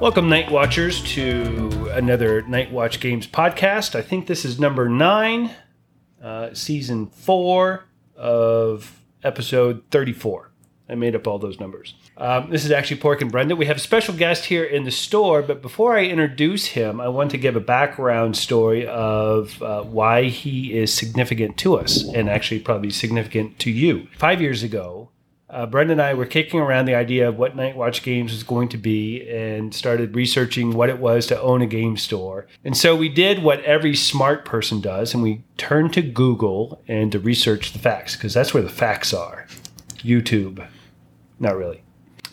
Welcome, Night Watchers, to another Night Watch Games podcast. I think this is number nine, uh, season four of episode 34. I made up all those numbers. Um, this is actually Pork and Brenda. We have a special guest here in the store, but before I introduce him, I want to give a background story of uh, why he is significant to us and actually probably significant to you. Five years ago, uh, Brenda and I were kicking around the idea of what Night Watch Games was going to be and started researching what it was to own a game store. And so we did what every smart person does and we turned to Google and to research the facts because that's where the facts are. YouTube. Not really.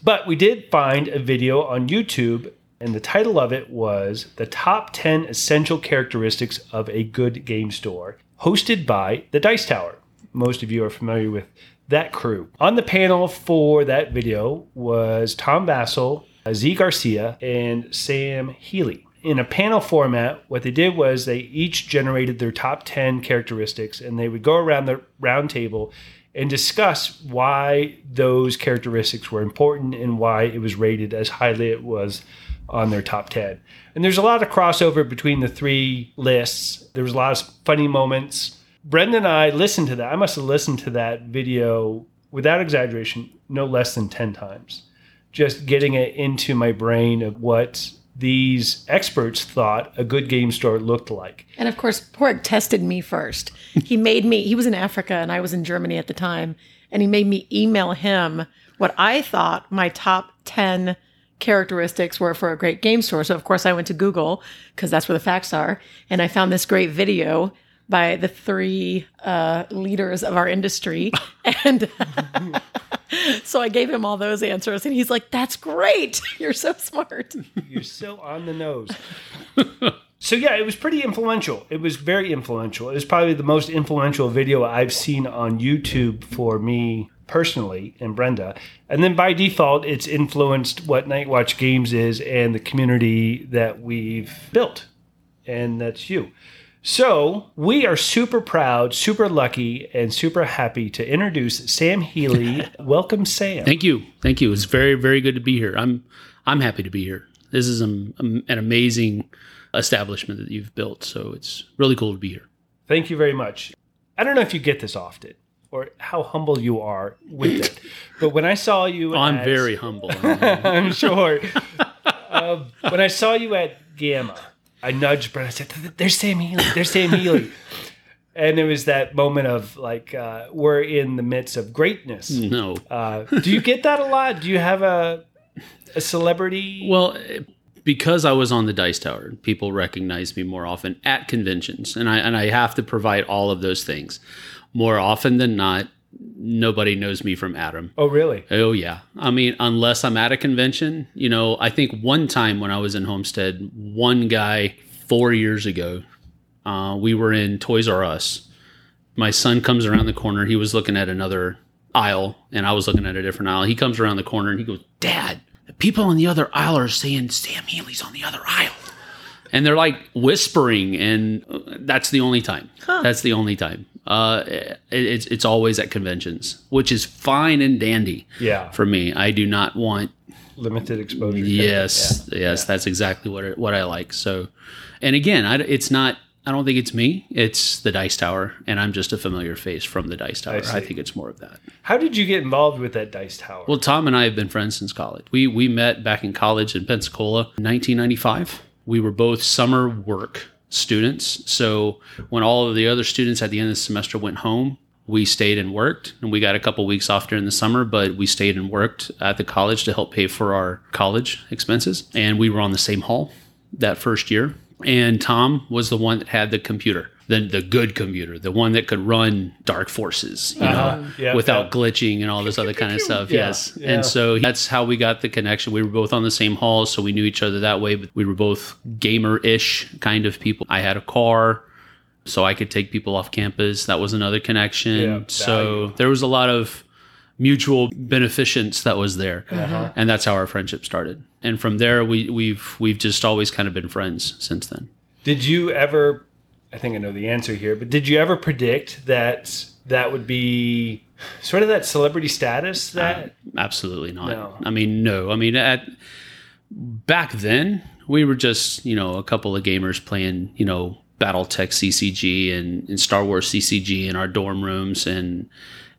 But we did find a video on YouTube, and the title of it was The Top 10 Essential Characteristics of a Good Game Store, hosted by The Dice Tower. Most of you are familiar with that crew. On the panel for that video was Tom Vasel, Zee Garcia, and Sam Healey. In a panel format, what they did was they each generated their top 10 characteristics and they would go around the round table and discuss why those characteristics were important and why it was rated as highly it was on their top 10. And there's a lot of crossover between the three lists. There was a lot of funny moments. Brenda and I listened to that. I must have listened to that video without exaggeration no less than 10 times. Just getting it into my brain of what these experts thought a good game store looked like. And of course, Pork tested me first. He made me, he was in Africa and I was in Germany at the time, and he made me email him what I thought my top 10 characteristics were for a great game store. So, of course, I went to Google because that's where the facts are, and I found this great video by the three uh, leaders of our industry. And so I gave him all those answers, and he's like, That's great. You're so smart. You're so on the nose. so yeah, it was pretty influential. It was very influential. It was probably the most influential video I've seen on YouTube for me personally and Brenda. And then by default, it's influenced what Night Watch Games is and the community that we've built. And that's you. So we are super proud, super lucky, and super happy to introduce Sam Healey. Welcome, Sam. Thank you, thank you. It's very, very good to be here. I'm, I'm happy to be here. This is an, an amazing establishment that you've built. So it's really cool to be here. Thank you very much. I don't know if you get this often or how humble you are with it, but when I saw you, I'm at- very humble. I'm sure. um, when I saw you at GAMA, I nudged Brent. I said, "There's Sam Healey. There's Sam Healey." And it was that moment of like, uh, we're in the midst of greatness. no, Uh, do you get that a lot? Do you have a a celebrity? well, because I was on the Dice Tower, people recognize me more often at conventions, and I and I have to provide all of those things. More often than not, nobody knows me from Adam. oh, really? Oh yeah. I mean, unless I'm at a convention, you know, I think one time when I was in Homestead, one guy four years ago, uh, we were in Toys R Us. My son comes around the corner. He was looking at another aisle, and I was looking at a different aisle. He comes around the corner and he goes, "Dad, the people on the other aisle are saying Sam Healey's on the other aisle." And they're like whispering, and uh, that's the only time. That's the only time. Uh, it, it's it's always at conventions, which is fine and dandy Yeah. for me. I do not want. Limited exposure. Yes, yes, that's exactly what it, what I like. So, and again, I, it's not. I don't think it's me. It's the Dice Tower, and I'm just a familiar face from the Dice Tower. I, see. think it's more of that. How did you get involved with that dice tower? Well, Tom and I have been friends since college. We we met back in college in Pensacola, in 1995. We were both summer work students. So when all of the other students at the end of the semester went home, we stayed and worked, and we got a couple weeks off during the summer. But we stayed and worked at the college to help pay for our college expenses, and we were on the same hall that first year. And Tom was the one that had the computer, the the good computer, the one that could run Dark Forces, you know, Uh-huh. Yeah, without yeah. glitching and all this other kind of stuff. Yeah, yes. yeah. And so that's how we got the connection. We were both on the same hall, so we knew each other that way, but we were both gamer ish kind of people. I had a car, so I could take people off campus. That was another connection. Yeah, so value. there was a lot of mutual beneficence that was there. Uh-huh. And that's how our friendship started. And from there we we've we've just always kind of been friends since then. Did you ever? I think I know the answer here, but did you ever predict that that would be sort of that celebrity status that? Absolutely not. No. I mean, no. I mean, at back then we were just you know a couple of gamers playing you know BattleTech CCG and, and Star Wars CCG in our dorm rooms and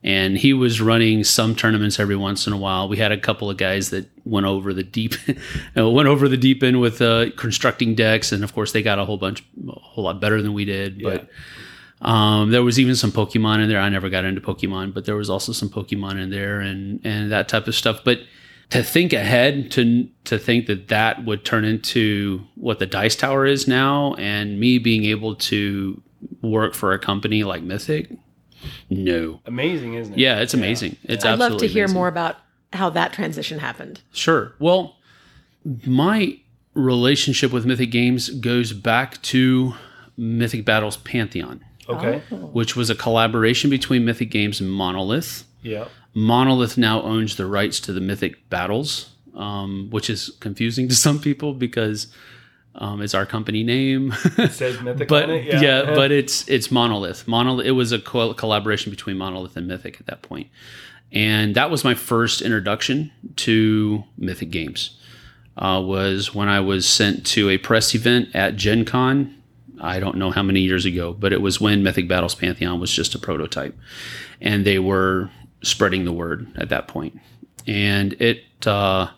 and he was running some tournaments every once in a while. We had a couple of guys that went over the deep, went over the deep end with uh, constructing decks, and of course they got a whole bunch, a whole lot better than we did. But um, there was even some Pokemon in there. I never got into Pokemon, but there was also some Pokemon in there and and that type of stuff. But to think ahead to to think that that would turn into what the Dice Tower is now, and me being able to work for a company like Mythic, no. Amazing, isn't it? Yeah, it's amazing. It's I'd love to hear amazing. more about how that transition happened. Sure. Well, my relationship with Mythic Games goes back to Mythic Battles Pantheon, Okay. which was a collaboration between Mythic Games and Monolith. Yeah. Monolith now owns the rights to the Mythic Battles, um, which is confusing to some people because um, it's our company name. It says Mythic but on it. yeah, but it's it's Monolith. Monolith. It was a co- collaboration between Monolith and Mythic at that point, and that was my first introduction to Mythic games. Uh, was when I was sent to a press event at Gen Con. I don't know how many years ago, but it was when Mythic Battles Pantheon was just a prototype, and they were spreading the word at that point, and it. Uh,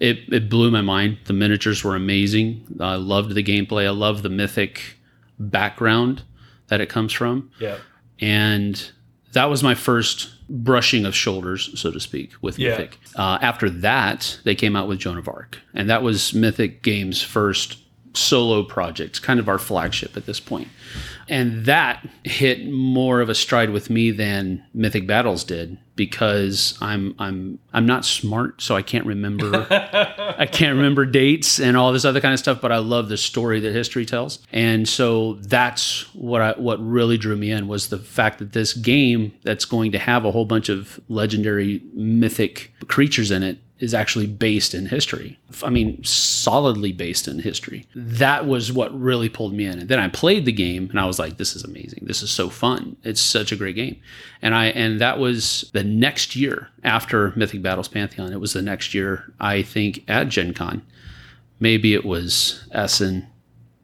it, it blew my mind. The miniatures were amazing. I loved the gameplay. I loved the mythic background that it comes from. yeah. And that was my first brushing of shoulders, so to speak, with Yeah. Mythic. Uh, after that, they came out with Joan of Arc. And that was Mythic Games' first solo project, kind of our flagship at this point. And that hit more of a stride with me than Mythic Battles did because I'm I'm I'm not smart, so I can't remember I can't remember dates and all this other kind of stuff, but I love the story that history tells. And so that's what I what really drew me in was the fact that this game that's going to have a whole bunch of legendary mythic creatures in it is actually based in history. I mean, solidly based in history. That was what really pulled me in. And then I played the game and I was like, this is amazing. This is so fun. It's such a great game. And I and that was the next year after Mythic Battles Pantheon. It was the next year, I think, at Gen Con. Maybe it was Essen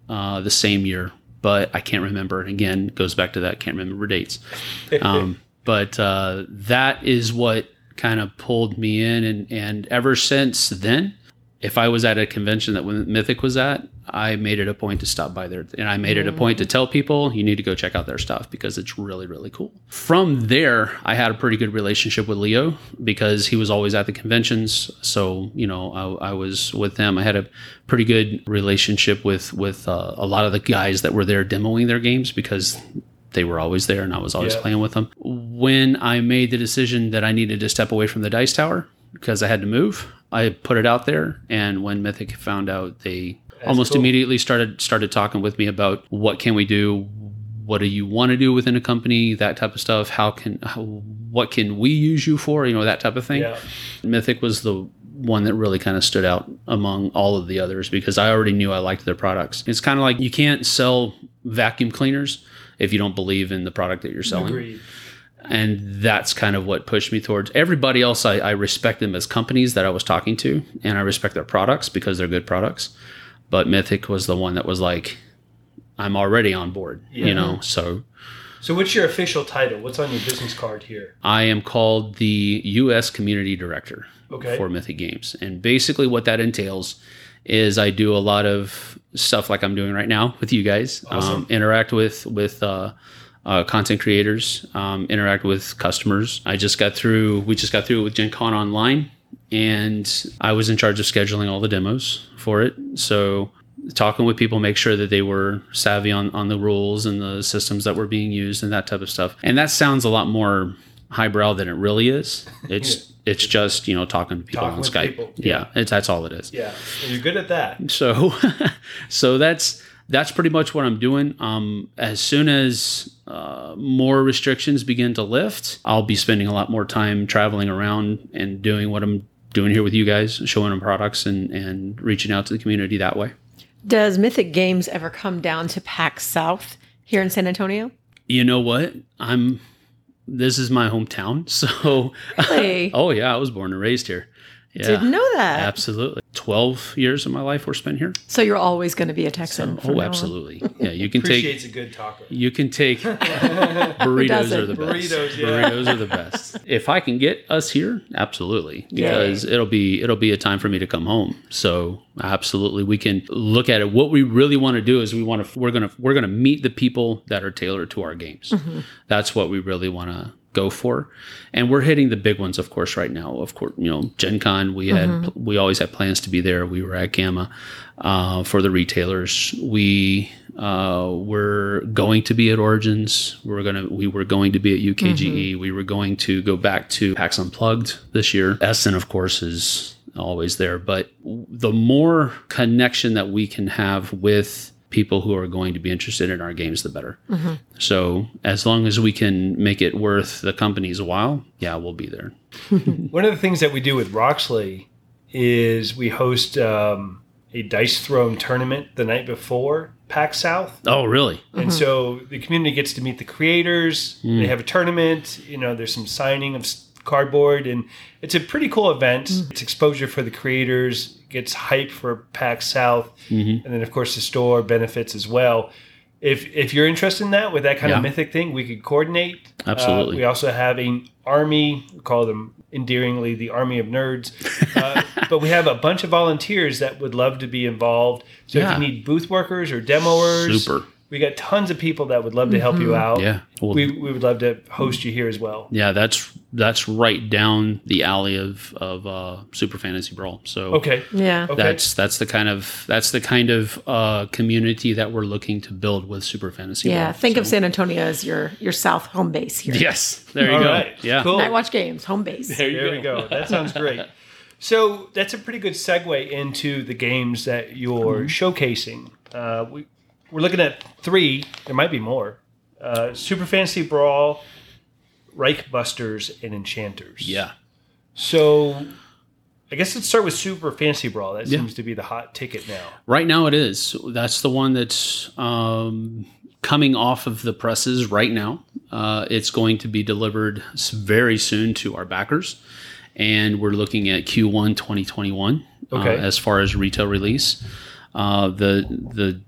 uh, the same year, but I can't remember. Again, goes back to that, can't remember dates. Um, but uh, that is what kind of pulled me in, and and ever since then, if I was at a convention that Mythic was at, I made it a point to stop by there, and I made it a point to tell people you need to go check out their stuff because it's really really cool. From there, I had a pretty good relationship with Leo because he was always at the conventions, so you know I, I was with them. I had a pretty good relationship with with uh, a lot of the guys that were there demoing their games because they were always there and I was always Yeah. playing with them. When I made the decision that I needed to step away from the Dice Tower because I had to move, I put it out there and when Mythic found out they almost cool. immediately started started talking with me about what can we do what do you want to do within a company that type of stuff how can how, what can we use you for you know that type of thing Yeah. Mythic was the one that really kind of stood out among all of the others because I already knew I liked their products. It's kind of like you can't sell vacuum cleaners if you don't believe in the product that you're selling. Agreed. And that's kind of what pushed me towards everybody else. I, I respect them as companies that I was talking to, and I respect their products because they're good products. But Mythic was the one that was like, I'm already on board, Yeah. you know? So So, what's your official title? What's on your business card here? I am called the U.S. Community Director Okay. for Mythic Games. And basically, what that entails is I do a lot of stuff like I'm doing right now with you guys. Awesome. Um, interact with with uh, uh, content creators, um, interact with customers. I just got through. We just got through with Gen Con online, and I was in charge of scheduling all the demos for it. So talking with people, make sure that they were savvy on, on the rules and the systems that were being used and that type of stuff. And that sounds a lot more highbrow than it really is. It's it's just you know talking to people Talking on Skype. people. Yeah, it's that's all it is. Yeah. And you're good at that. So so that's that's pretty much what I'm doing. Um, as soon as uh, more restrictions begin to lift, I'll be spending a lot more time traveling around and doing what I'm doing here with you guys, showing them products and and reaching out to the community that way. Does Mythic Games ever come down to PAX South here in San Antonio? You know what? I'm. This is my hometown, so Really? oh yeah, I was born and raised here, Yeah, Didn't know that. Absolutely. 12 years of my life were spent here. So you're always going to be a Texan. from Oh, now on. absolutely. Yeah, you can take Appreciates a good taco. you can take burritos are the best. Burritos, yeah. Burritos are the best. If I can get us here, absolutely, because it'll be it'll be a time for me to come home. So absolutely, we can look at it. What we really want to do is we want to we're gonna we're gonna meet the people that are tailored to our games. Mm-hmm. That's what we really want to go for, and we're hitting the big ones, of course, right now. Of course, you know, Gen Con. We had we always had plans to be there. We were at GAMA uh, for the retailers. We uh, were going to be at Origins. We were gonna we were going to be at UKGE. We were going to go back to PAX Unplugged this year. Essen, of course, is always there. But the more connection that we can have with people who are going to be interested in our games, the better. Mm-hmm. So as long as we can make it worth the company's while, yeah, we'll be there. One of the things that we do with Roxley is we host um, a dice throwing tournament the night before PAX South. Oh, really? And mm-hmm. so the community gets to meet the creators. They mm. have a tournament. You know, there's some signing of s- cardboard, and it's a pretty cool event. Mm. It's exposure for the creators. Gets hype for PAX South, and then of course the store benefits as well. If if you're interested in that with that kind Yeah. of mythic thing, we could coordinate. Uh, Absolutely. we also have an army. We call them endearingly the army of nerds. Uh, but we have a bunch of volunteers that would love to be involved. So Yeah. if you need booth workers or demoers, Super. We got tons of people that would love to help you out. Yeah. Well, We, we would love to host you here as well. yeah, that's that's right down the alley of of uh, Super Fantasy Brawl. So Okay. Yeah. Okay. that's that's the kind of that's the kind of uh, community that we're looking to build with Super Fantasy. Yeah. Brawl. Think of San Antonio as your your south home base here. Yes, there you All go. right. Yeah, Cool. Night Watch Games, home base. there you There we go. That sounds great. So that's a pretty good segue into the games that you're showcasing. Uh, we, we're looking at three. There might be more. Uh, Super Fantasy Brawl, Reichbusters, and Enchanters. Yeah, So I guess let's start with Super Fantasy Brawl. That Yeah. seems to be the hot ticket now. right now it is. That's the one that's um, coming off of the presses right now. Uh, it's going to be delivered very soon to our backers, and we're looking at Q1 2021 Okay. uh, as far as retail release. Uh, the the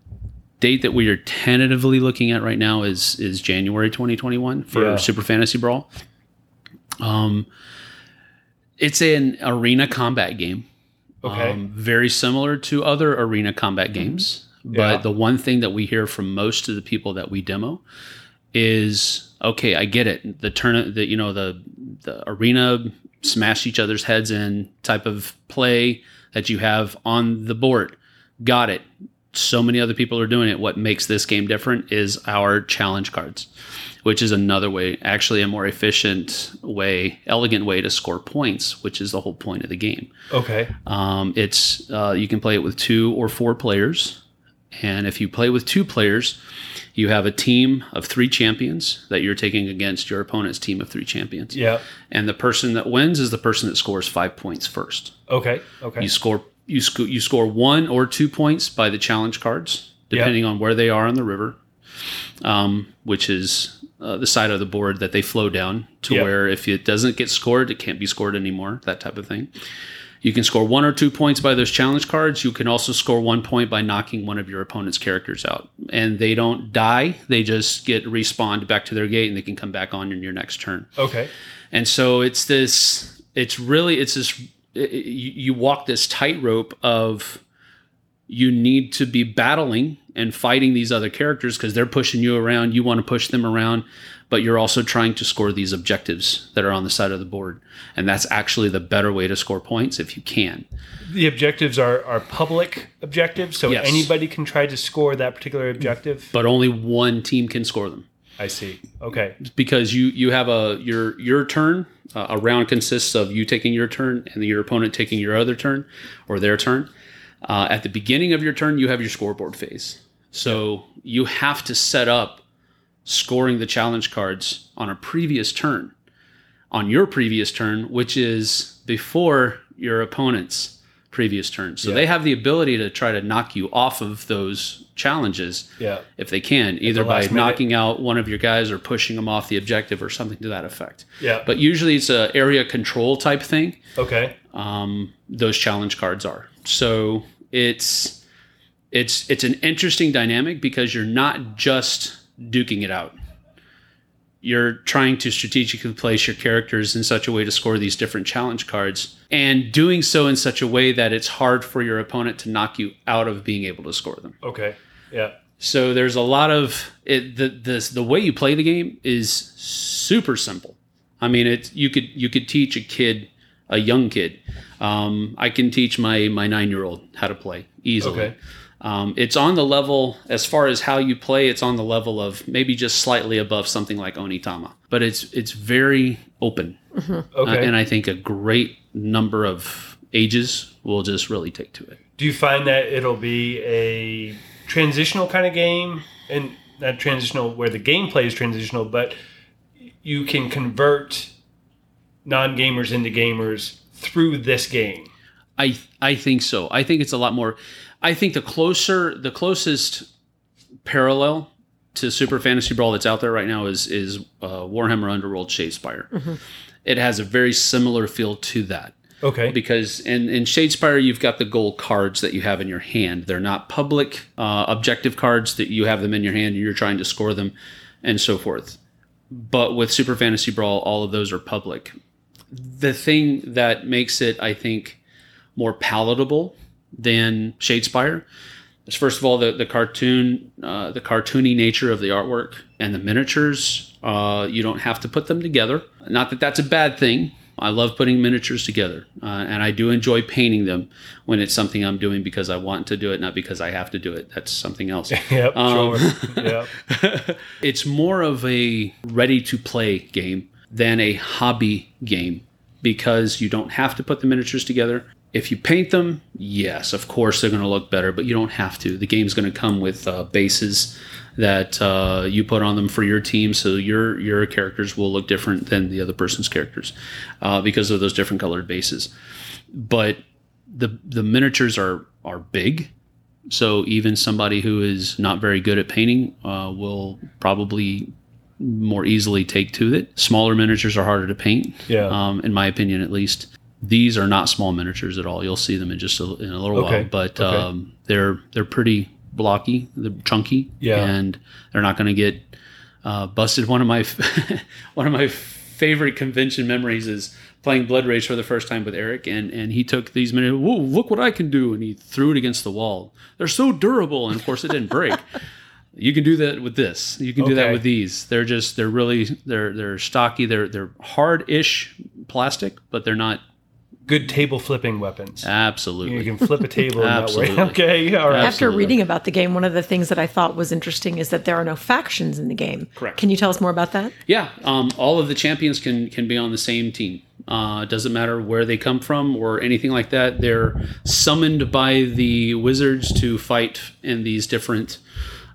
date that we are tentatively looking at right now is is January 2021 for Yeah. Super Fantasy Brawl. Um, it's an arena combat game. Okay. Um, very similar to other arena combat games. But Yeah. the one thing that we hear from most of the people that we demo is okay, I get it. The turn the you know, the the arena smash each other's heads in type of play that you have on the board. Got it. So many other people are doing it. What makes this game different is our challenge cards, which is another way, actually a more efficient way, elegant way to score points, which is the whole point of the game. Okay. Um, it's uh, you can play it with two or four players, and if you play with two players, you have a team of three champions that you're taking against your opponent's team of three champions. Yeah. And the person that wins is the person that scores five points first. Okay. Okay. You score you sco- you score one or two points by the challenge cards, depending on where they are on the river, um, which is uh, the side of the board that they flow down to Yeah. where if it doesn't get scored, it can't be scored anymore. That type of thing. You can score one or two points by those challenge cards. You can also score one point by knocking one of your opponent's characters out. And they don't die, they just get respawned back to their gate and they can come back on in your next turn. okay. And so it's this, it's really, it's this, it, it- you you walk this tightrope of you need to be battling and fighting these other characters because they're pushing you around. You want to push them around, but you're also trying to score these objectives that are on the side of the board. And that's actually the better way to score points if you can. The objectives are, are public objectives, so Yes. anybody can try to score that particular objective. But only one team can score them. I see. Okay. because you you have a your your turn uh, a round consists of you taking your turn and your opponent taking your other turn or their turn uh, at the beginning of your turn you have your scoreboard phase so you have to set up scoring the challenge cards on a previous turn on your previous turn which is before your opponent's previous turn. So Yeah. they have the ability to try to knock you off of those challenges Yeah. if they can, either the by minute. knocking out one of your guys or pushing them off the objective or something to that effect. Yeah. But usually it's a area control type thing. Okay. Um, those challenge cards are so it's it's it's an interesting dynamic because you're not just duking it out. You're trying to strategically place your characters in such a way to score these different challenge cards, and doing so in such a way that it's hard for your opponent to knock you out of being able to score them. Okay. Yeah. So there's a lot of it. The the the way you play the game is super simple. I mean, it you could you could teach a kid, a young kid. Um, I can teach my my nine year old how to play easily. Okay. Um, it's on the level as far as how you play. It's on the level of maybe just slightly above something like Onitama, but it's it's very open, Uh, Okay. and I think a great number of ages will just really take to it. Do you find that it'll be a transitional kind of game, and not transitional where the gameplay is transitional, but you can convert non-gamers into gamers through this game? I I think so. I think it's a lot more. I think the closer the closest parallel to Super Fantasy Brawl that's out there right now is is uh, Warhammer Underworld Shadespire. It has a very similar feel to that Okay. because in in Shadespire you've got the gold cards that you have in your hand. They're not public uh, objective cards that you have them in your hand and you're trying to score them and so forth. But with Super Fantasy Brawl, all of those are public. The thing that makes it, I think, more palatable than Shadespire is first of all the the cartoon, uh, the cartoony nature of the artwork and the miniatures. Uh, you don't have to put them together. Not that that's a bad thing. I love putting miniatures together, uh, and I do enjoy painting them when it's something I'm doing because I want to do it, not because I have to do it. That's something else. Yep. Um, sure. yep. it's more of a ready to play game than a hobby game because you don't have to put the miniatures together. If you paint them, yes, of course they're going to look better, but you don't have to. The game's going to come with uh, bases that uh, you put on them for your team, so your your characters will look different than the other person's characters uh, because of those different colored bases. But the the miniatures are are big, so even somebody who is not very good at painting uh, will probably more easily take to it. Smaller miniatures are harder to paint, Yeah. um, in my opinion, at least. These are not small miniatures at all. You'll see them in just a, in a little Okay, while, but okay. um, they're they're pretty blocky, they're chunky, Yeah. and they're not going to get uh, busted. One of my one of my favorite convention memories is playing Blood Rage for the first time with Eric, and and he took these minutes. Whoa, look what I can do! And he threw it against the wall. They're so durable, and of course it didn't break. You can do that with this. You can do that with these. They're just they're really they're they're stocky. They're they're hard-ish plastic, but they're not Good table flipping weapons. absolutely. You can flip a table in that way. Absolutely. Okay. All right. After Absolutely. reading about the game, one of the things that I thought was interesting is that there are no factions in the game. Correct. Can you tell us more about that? Yeah, um, all of the champions can can be on the same team. Uh, doesn't matter where they come from or anything like that. They're summoned by the wizards to fight in these different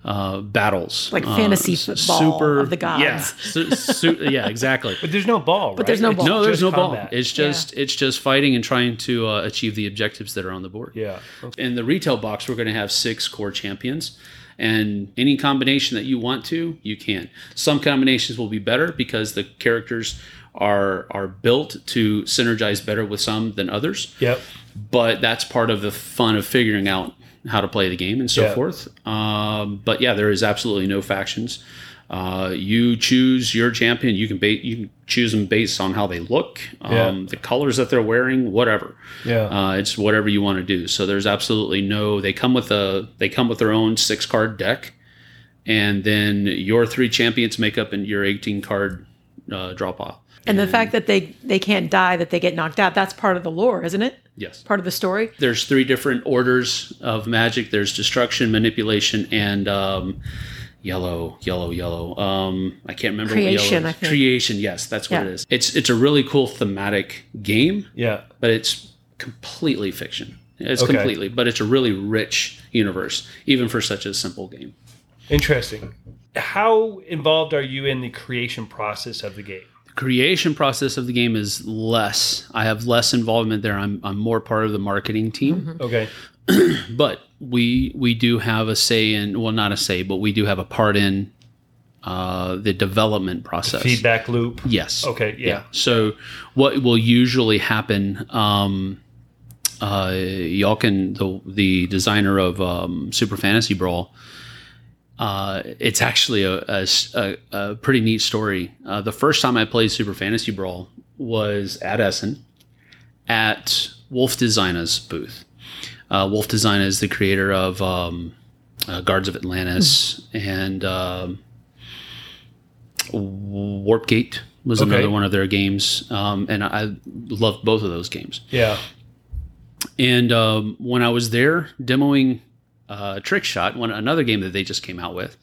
uh, battles, Like Uh, fantasy s- football of the gods. Yeah, su- su- yeah, exactly. But there's no ball, right? there's no It's ball. No, there's just no ball. It's just it's just fighting and trying to uh, achieve the objectives that are on the board. yeah. In the retail box, we're going to have six core champions. And any combination that you want to, you can. Some combinations will be better because the characters are are built to synergize better with some than others. Yep. But that's part of the fun of figuring out how to play the game and so Yeah. forth. Um, but yeah, there is absolutely no factions. Uh, you choose your champion. You can ba- you can choose them based on how they look, um, Yeah. the colors that they're wearing, whatever. Yeah. Uh, it's whatever you want to do. So there's absolutely no. They come with a. They come with their own six card deck, and then your three champions make up in your 18 card uh, draw pile. And the fact that they they can't die, that they get knocked out, that's part of the lore, isn't it? Yes. Part of the story. There's three different orders of magic. There's destruction, manipulation, and um, yellow, yellow, yellow. Um, I can't remember. Creation, what I think. Creation. Yes, that's what Yeah. it is. It's it's a really cool thematic game, Yeah. but it's completely fiction. It's Okay. completely, but it's a really rich universe, even for such a simple game. Interesting. How involved are you in the creation process of the game? Creation process of the game is less. I have less involvement there. I'm I'm more part of the marketing team, Okay. but we we do have a say in well, not a say, but we do have a part in uh, the development process. Feedback loop. Yes. Okay. Yeah. So what will usually happen? Um, uh, Yalkin, the the designer of um, Super Fantasy Brawl, uh, it's actually a pretty neat story. Uh, the first time I played Super Fantasy Brawl was at Essen at Wolff Designa's booth. Uh, Wolff Designa is the creator of um, uh, Guards of Atlantis and um, Warpgate was Okay. another one of their games, um, and I loved both of those games. Yeah. And um, when I was there demoing uh, Trick Shot, one another game that they just came out with,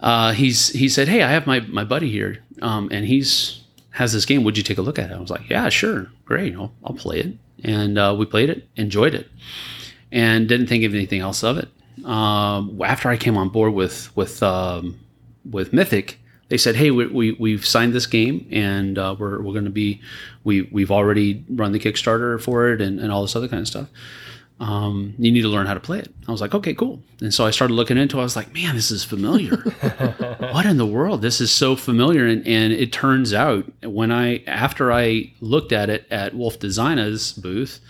uh, he's he said, "Hey, I have my my buddy here, um, and he's has this game. Would you take a look at it?" I was like, "Yeah, sure, great. I'll, I'll play it." And uh, we played it, enjoyed it, and didn't think of anything else of it. Um, after I came on board with with um, with Mythic, they said, "Hey, we, we we've signed this game, and uh, we're we're going to be we we've already run the Kickstarter for it, and, and all this other kind of stuff. Um, you need to learn how to play it." I was like, "Okay, cool." And so I started looking into. it. I was like, "Man, this is familiar. what in the world? This is so familiar." And and it turns out when I after I looked at it at Wolff Designa's booth.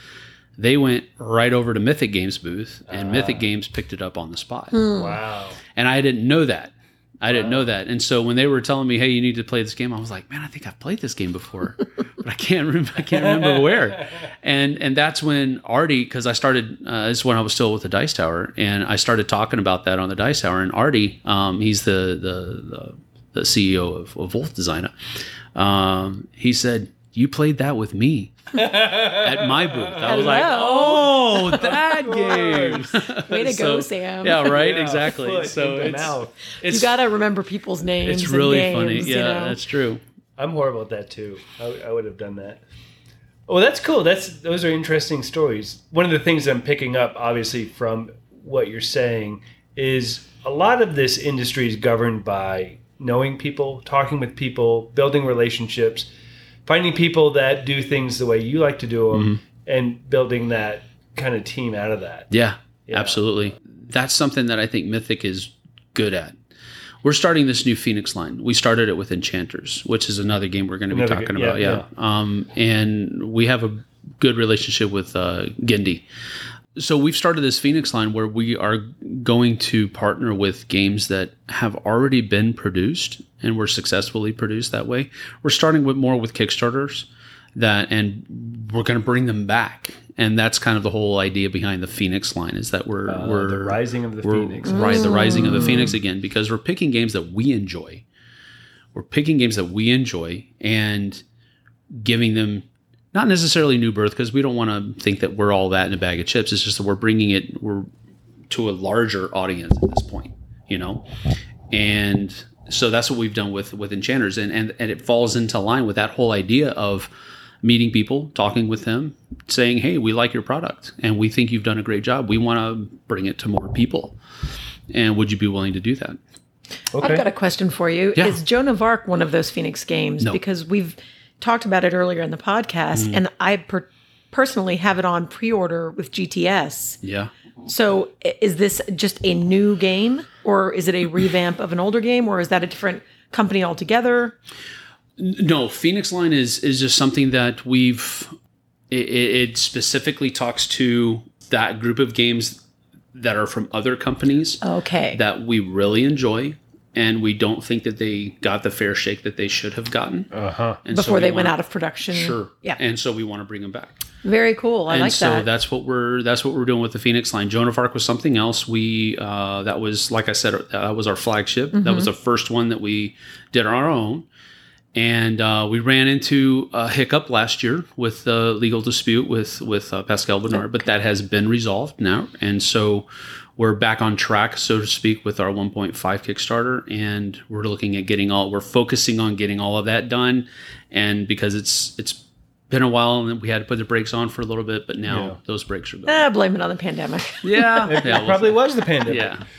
They went right over to Mythic Games booth, and Mythic Games picked it up on the spot Wow. and I didn't know that. I didn't know that, and so when they were telling me, "Hey, you need to play this game," I was like, "Man, I think I've played this game before, but I can't remember. I can't remember where." And and that's when Artie, because I started. Uh, this is when I was still with the Dice Tower, and I started talking about that on the Dice Tower. And Artie, um, he's the the the, the CEO of, of Wolff Designa. Um, he said, "You played that with me." At my booth, I was like, "Oh, that game!" Way to So- go, Sam. Yeah, right. Yeah, exactly. So in it's, it's You got to remember people's names. it's and really games, funny. you Yeah, know? that's true. I'm horrible at that too. I, I would have done that. Oh, well, that's cool. That's those are interesting stories. One of the things I'm picking up, obviously, from what you're saying, is a lot of this industry is governed by knowing people, talking with people, building relationships, finding people that do things the way you like to do them, and building that kind of team out of that. Yeah, Yeah. absolutely. That's something that I think Mythic is good at. We're starting this new Phoenix line. We started it with Enchanters, which is another game we're going to be Another talking good- about. yeah, Yeah. Um, and we have a good relationship with uh, Gendy. So we've started this Phoenix line where we are going to partner with games that have already been produced and were successfully produced that way. We're starting with more with Kickstarters that and we're going to bring them back. And that's kind of the whole idea behind the Phoenix line is that we're Uh, we're the rising of the we're phoenix. right the rising of the phoenix again because we're picking games that we enjoy we're picking games that we enjoy and giving them not necessarily new birth because we don't want to think that we're all that in a bag of chips it's just that we're bringing it we're to a larger audience at this point you know and so that's what we've done with with enchanters and and, and it falls into line with that whole idea of meeting people talking with them saying hey we like your product and we think you've done a great job we want to bring it to more people and would you be willing to do that Okay. I've got a question for you. Yeah. Is Joan of Arc one of those Phoenix games? No. Because we've talked about it earlier in the podcast, Mm. and I per- personally have it on pre-order with GTS. yeah So, is this just a new game, or is it a revamp of an older game, or is that a different company altogether? No, Phoenix Line is is just something that we've. It, it specifically talks to that group of games that are from other companies Okay. that we really enjoy, and we don't think that they got the fair shake that they should have gotten. Uh huh. And so Before we they went wanna- out of production. Sure. Yeah. And so we want to bring them back. Very cool. I and like so that. that's what we're that's what we're doing with the Phoenix line. Joan of Arc was something else. We uh, that was like I said that was our flagship. That Mm-hmm. was the first one that we did on our own, and uh, we ran into a hiccup last year with the legal dispute with with uh, Pascal Bernard, but that has been resolved now, and so we're back on track, so to speak, with our 1.5 Kickstarter, and we're looking at getting all we're focusing on getting all of that done, and because it's it's been a while and we had to put the brakes on for a little bit, but now Yeah. those brakes are gone. Ah, blame it on the pandemic. Yeah, yeah, It we'll probably was the pandemic.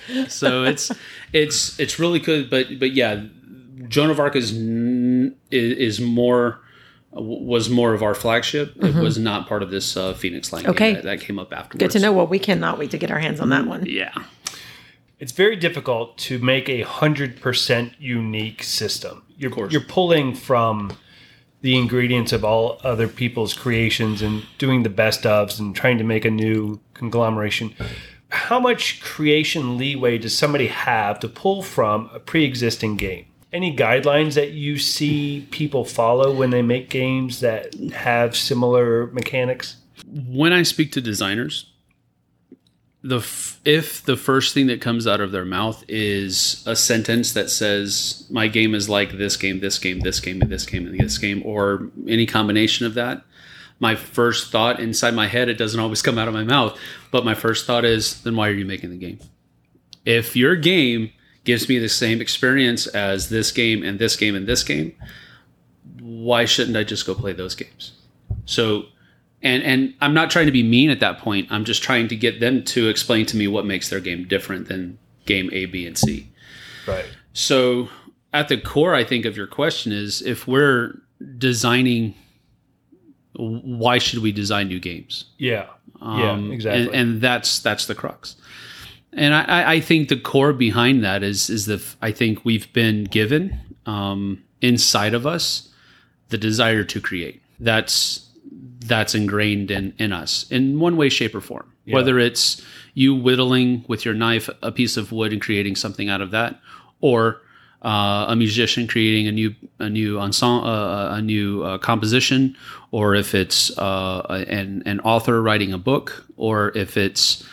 yeah. So it's it's it's really good, but but yeah, Joan of Arc is n- is, is more was more of our flagship. It was not part of this uh, Phoenix line. game. Okay. that, that came up afterwards. Good to know. Well, we cannot wait to get our hands on that one. Yeah, it's very difficult to make a hundred percent unique system. You're, course. you're pulling from the ingredients of all other people's creations and doing the best ofs and trying to make a new conglomeration. How much creation leeway does somebody have to pull from a pre-existing game? Any guidelines that you see people follow when they make games that have similar mechanics? when I speak to designers, the f- if the first thing that comes out of their mouth is a sentence that says my game is like this game, this game, this game, and this game, and this game, or any combination of that, my first thought inside my head, it doesn't always come out of my mouth, but my first thought is, then why are you making the game? If your game gives me the same experience as this game and this game and this game, why shouldn't I just go play those games? So and and I'm not trying to be mean at that point. I'm just trying to get them to explain to me what makes their game different than game A, B, and C. Right. So at the core, I think of your question is if we're designing, why should we design new games? Yeah. Um, yeah. Exactly. And, and that's that's the crux. And I- I, think the core behind that is is the f- I think we've been given um, inside of us the desire to create. That's that's ingrained in in us in one way, shape, or form. Whether it's you whittling with your knife a piece of wood and creating something out of that, or uh, a musician creating a new a new ensemble, uh, a new uh, composition, or if it's uh, an an author writing a book, or if it's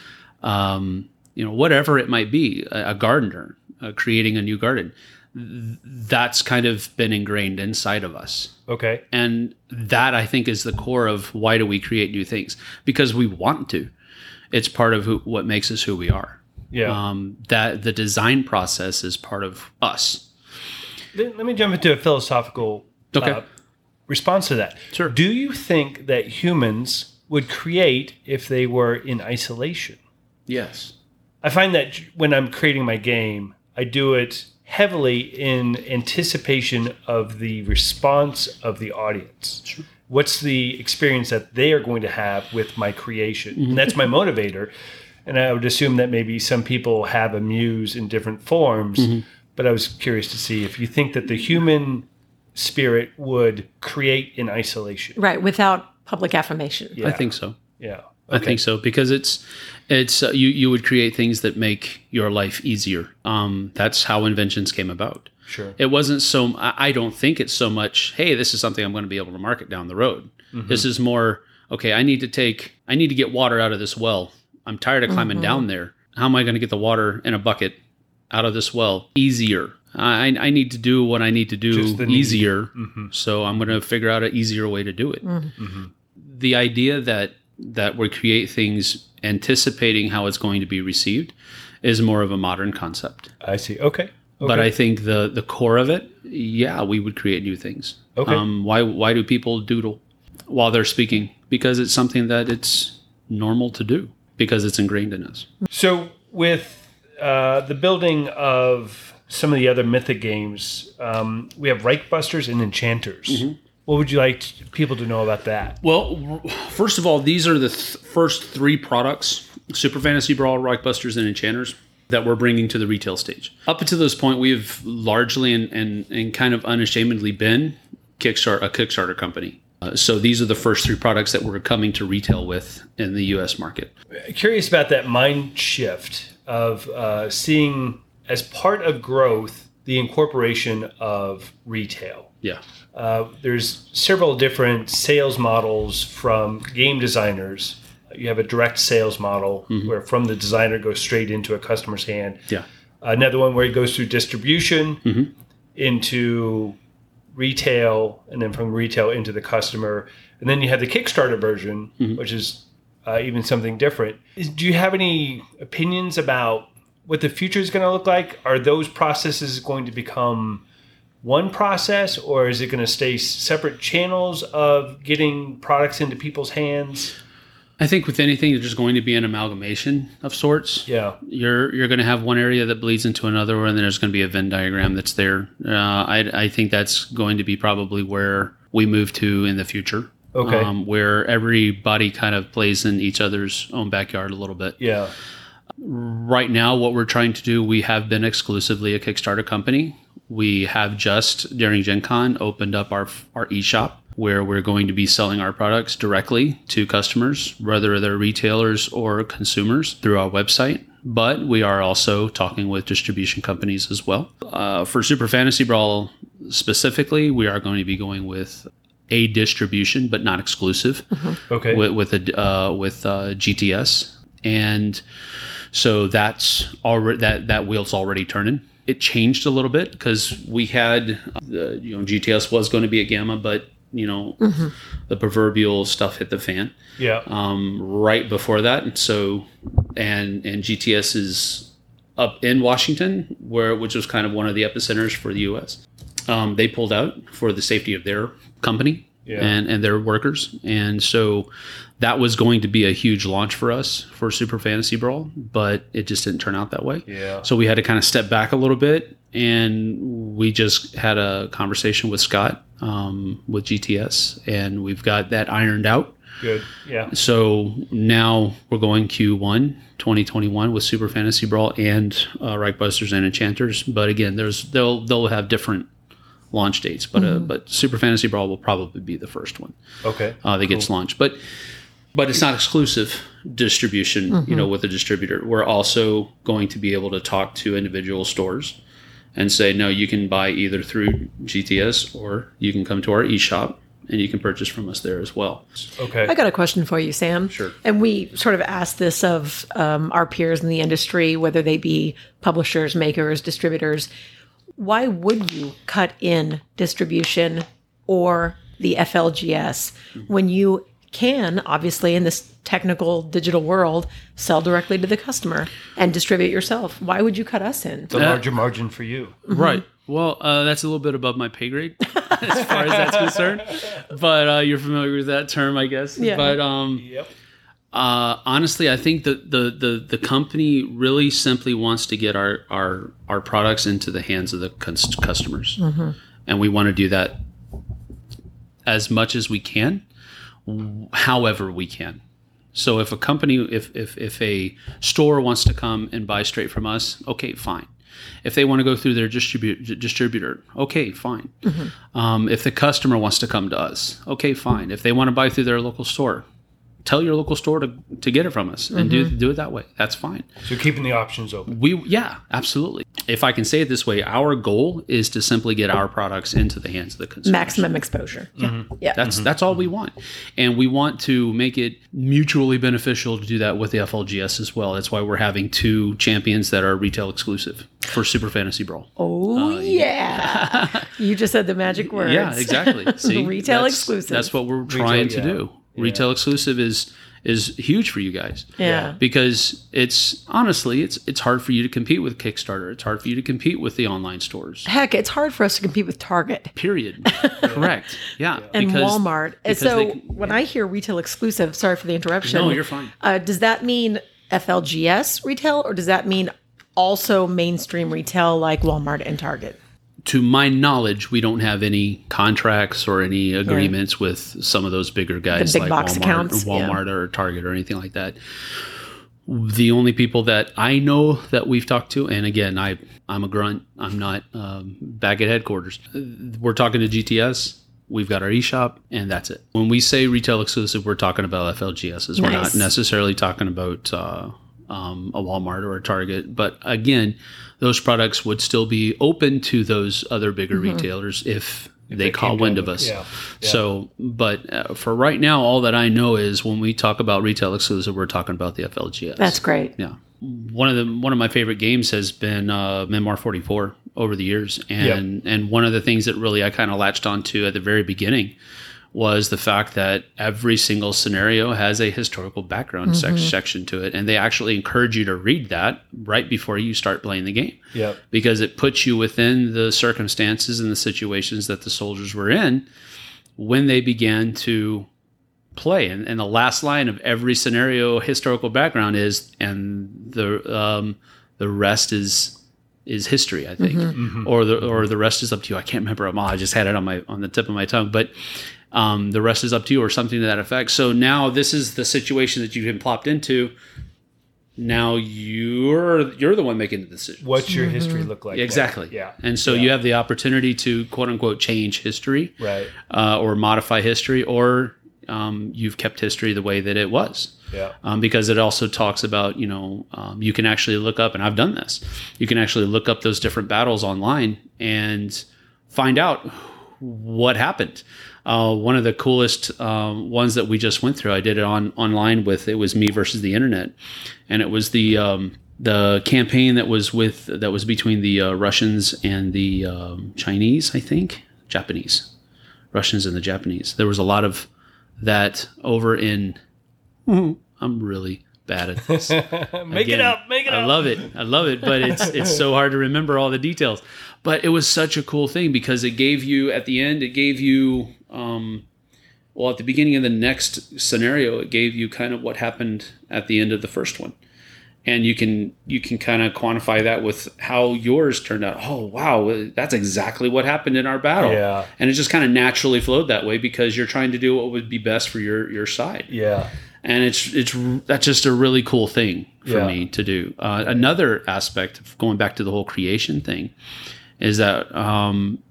um, you know whatever it might be, a, a gardener uh, creating a new garden. Th- That's kind of been ingrained inside of us. okay. And that I think is the core of why do we create new things? Because we want to. It's part of who, what makes us who we are. Yeah. Um, that the design process is part of us. Let let me jump into a philosophical Okay. uh, response to that. Sure. Do you think that humans would create if they were in isolation? Yes. I find that when I'm creating my game, I do it heavily in anticipation of the response of the audience. What's the experience that they are going to have with my creation? And that's my motivator. And I would assume that maybe some people have a muse in different forms. Mm-hmm. But I was curious to see if you think that the human spirit would create in isolation. Right. Without public affirmation. Yeah. I think so. Yeah. I think so because it's it's uh, you you would create things that make your life easier. Um, that's how inventions came about. Sure. It wasn't so. I I don't think it's so much. Hey, this is something I'm going to be able to market down the road. Mm-hmm. This is more okay. I need to take. I need to get water out of this well. I'm tired of climbing mm-hmm. down there. How am I going to get the water in a bucket out of this well easier? I I need to do what I need to do Just the need. easier. Mm-hmm. So I'm going to figure out an easier way to do it. The idea that that we create things anticipating how it's going to be received is more of a modern concept. I see. Okay. But I think the the core of it, yeah, we would create new things. Okay. Um, why why do people doodle while they're speaking? Because it's something that it's normal to do because it's ingrained in us. So, with uh, the building of some of the other Mythic games, um, we have Reichbusters and Enchanters. Mm-hmm. What would you like people to know about that? Well, first of all, these are the th- first three products: Super Fantasy Brawl, Reichbusters, and Enchanters that we're bringing to the retail stage. Up until this point, we've largely and and, and kind of unashamedly been Kickstart a Kickstarter company. Uh, so these are the first three products that we're coming to retail with in the U.S. market. Curious about that mind shift of uh, seeing as part of growth the incorporation of retail. Yeah. Uh, there's several different sales models from game designers. You have a direct sales model where from the designer goes straight into a customer's hand. Yeah. Another one where it goes through distribution into retail, and then from retail into the customer. And then you have the Kickstarter version, which is uh, even something different. Is, do you have any opinions about what the future is going to look like? Are those processes going to become one process, or is it going to stay separate channels of getting products into people's hands? I think with anything, there's just going to be an amalgamation of sorts. Yeah. You're you're going to have one area that bleeds into another, and then there's going to be a Venn diagram that's there. Uh, I I think that's going to be probably where we move to in the future. Okay. Um, where everybody kind of plays in each other's own backyard a little bit. Yeah. Right now, what we're trying to do, we have been exclusively a Kickstarter company. We have just during Gen Con opened up our our eShop where we're going to be selling our products directly to customers, whether they're retailers or consumers, through our website. But we are also talking with distribution companies as well. Uh, for Super Fantasy Brawl specifically, we are going to be going with a distribution, but not exclusive, Okay. with with, a, uh, with uh, GTS, and so that's already that that wheel's already turning. It changed a little bit because we had the you know GTS was going to be a GAMA, but you know the proverbial stuff hit the fan yeah. um, right before that. And so, and and GTS is up in Washington, where which was kind of one of the epicenters for the U.S. Um, they pulled out for the safety of their company Yeah. and and their workers, and so that was going to be a huge launch for us for Super Fantasy Brawl, but it just didn't turn out that way. Yeah. So we had to kind of step back a little bit, and we just had a conversation with Scott um, with GTS, and we've got that ironed out. Good. Yeah. So now we're going Q1 2021 with Super Fantasy Brawl and uh, Reichbusters and Enchanters. But again, there's they'll they'll have different launch dates. But uh, but Super Fantasy Brawl will probably be the first one Okay. uh, that gets launched. But but it's not exclusive distribution. You know, with a distributor, we're also going to be able to talk to individual stores and say, no, you can buy either through GTS or you can come to our eShop and you can purchase from us there as well. Okay. I got a question for you, Sam. Sure. And we sort of asked this of um, our peers in the industry, whether they be publishers, makers, distributors. Why would you cut in distribution or the FLGS when you can, obviously, in this technical digital world, sell directly to the customer and distribute yourself? Why would you cut us in? the larger margin for you. Right. Well, uh, that's a little bit above my pay grade as far as that's concerned. But uh, you're familiar with that term, I guess. Yeah. But um, Yep. Uh, honestly, I think that the, the the company really simply wants to get our our our products into the hands of the cus- customers, and we want to do that as much as we can, w- however we can. So if a company, if if if a store wants to come and buy straight from us, okay, fine. If they want to go through their distribu- distributor, okay, fine. Um, if the customer wants to come to us, okay, fine. If they want to buy through their local store, tell your local store to, to get it from us and do mm-hmm. do it that way. That's fine. So keeping the options open. We yeah, absolutely. If I can say it this way, our goal is to simply get our products into the hands of the consumer. Maximum exposure. Yeah. Mm-hmm. Yeah. That's mm-hmm. that's all we want, and we want to make it mutually beneficial to do that with the FLGS as well. That's why we're having two champions that are retail exclusive for Super Fantasy Brawl. Oh, uh, yeah. you just said the magic words. Yeah, exactly. See, Retail that's, exclusive. That's what we're trying to yeah. do. Retail exclusive is is huge for you guys. Yeah. Because it's honestly, it's it's hard for you to compete with Kickstarter. It's hard for you to compete with the online stores. Heck, it's hard for us to compete with Target Period. Correct. Yeah. and because- Walmart. And because so they- when I hear retail exclusive, sorry for the interruption. No, you're fine. Uh, does that mean FLGS retail or does that mean also mainstream retail like Walmart and Target? To my knowledge, we don't have any contracts or any agreements with some of those bigger guys big like box Walmart, accounts, or Walmart or Target or anything like that. The only people that I know that we've talked to, and again, I I'm a grunt. I'm not um, back at headquarters. We're talking to GTS. We've got our eShop, and that's it. When we say retail exclusive, we're talking about FLGSs. We're not necessarily talking about uh, um, a Walmart or a Target. But again, those products would still be open to those other bigger retailers if, they, they caught wind of us. yeah, yeah. So, but uh, for right now, all that I know is when we talk about retail exclusive, we're talking about the FLGS. That's great. yeah. One of the one of my favorite games has been uh, Memoir 44 over the years, and and one of the things that really I kind of latched onto at the very beginning was the fact that every single scenario has a historical background sec- mm-hmm. section to it, and they actually encourage you to read that right before you start playing the game Yep. because it puts you within the circumstances and the situations that the soldiers were in when they began to play. And, and the last line of every scenario historical background is, and the um, the rest is is history. I think, mm-hmm. Mm-hmm. or the or the rest is up to you. I can't remember. I just had it on my on the tip of my tongue, but. Um, the rest is up to you, or something to that effect. So now this is the situation that you've been plopped into. Now you're you're the one making the decision. What's your history look like? Exactly. Yeah. And so you have the opportunity to quote unquote change history Right. uh, or modify history, or um, you've kept history the way that it was. Yeah. Um, because it also talks about, you know, um, you can actually look up, and I've done this, you can actually look up those different battles online and find out what happened. Uh, one of the coolest um, ones that we just went through, I did it on online with it was me versus the internet, and it was the um, the campaign that was with that was between the uh, Russians and the um, Chinese, I think, Japanese, Russians and the Japanese. There was a lot of that over in. I'm really bad at this. Make it Again, up. Make it I up. I love it. I love it, but it's it's so hard to remember all the details. But it was such a cool thing because it gave you at the end. It gave you um, well at the beginning of the next scenario. It gave you kind of what happened at the end of the first one, and you can you can kind of quantify that with how yours turned out. Oh wow, that's exactly what happened in our battle. Yeah. and it just kind of naturally flowed that way because you're trying to do what would be best for your your side Yeah. and it's it's that's just a really cool thing for Yeah. me to do. Uh, another aspect of going back to the whole creation thing is that um,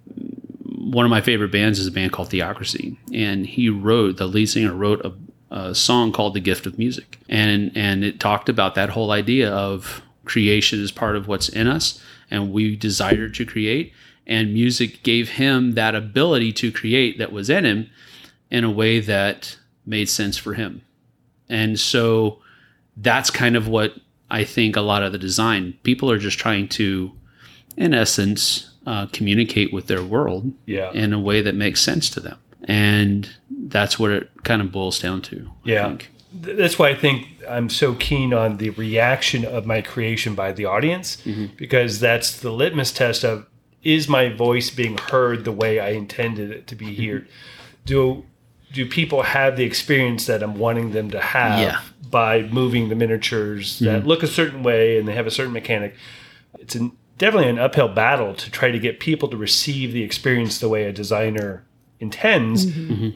one of my favorite bands is a band called Theocracy, and he wrote the lead singer wrote a, a song called "The Gift of Music," and and it talked about that whole idea of creation is part of what's in us, and we desire to create, and music gave him that ability to create that was in him in a way that made sense for him. And so that's kind of what I think a lot of the design people are just trying to, in essence, uh, communicate with their world Yeah. in a way that makes sense to them. And that's what it kind of boils down to. I Yeah. think. That's why I think I'm so keen on the reaction of my creation by the audience mm-hmm. because that's the litmus test of is my voice being heard the way I intended it to be mm-hmm. heard? Do do people have the experience that I'm wanting them to have Yeah. by moving the miniatures that mm-hmm. look a certain way and they have a certain mechanic? It's an, definitely an uphill battle to try to get people to receive the experience the way a designer intends.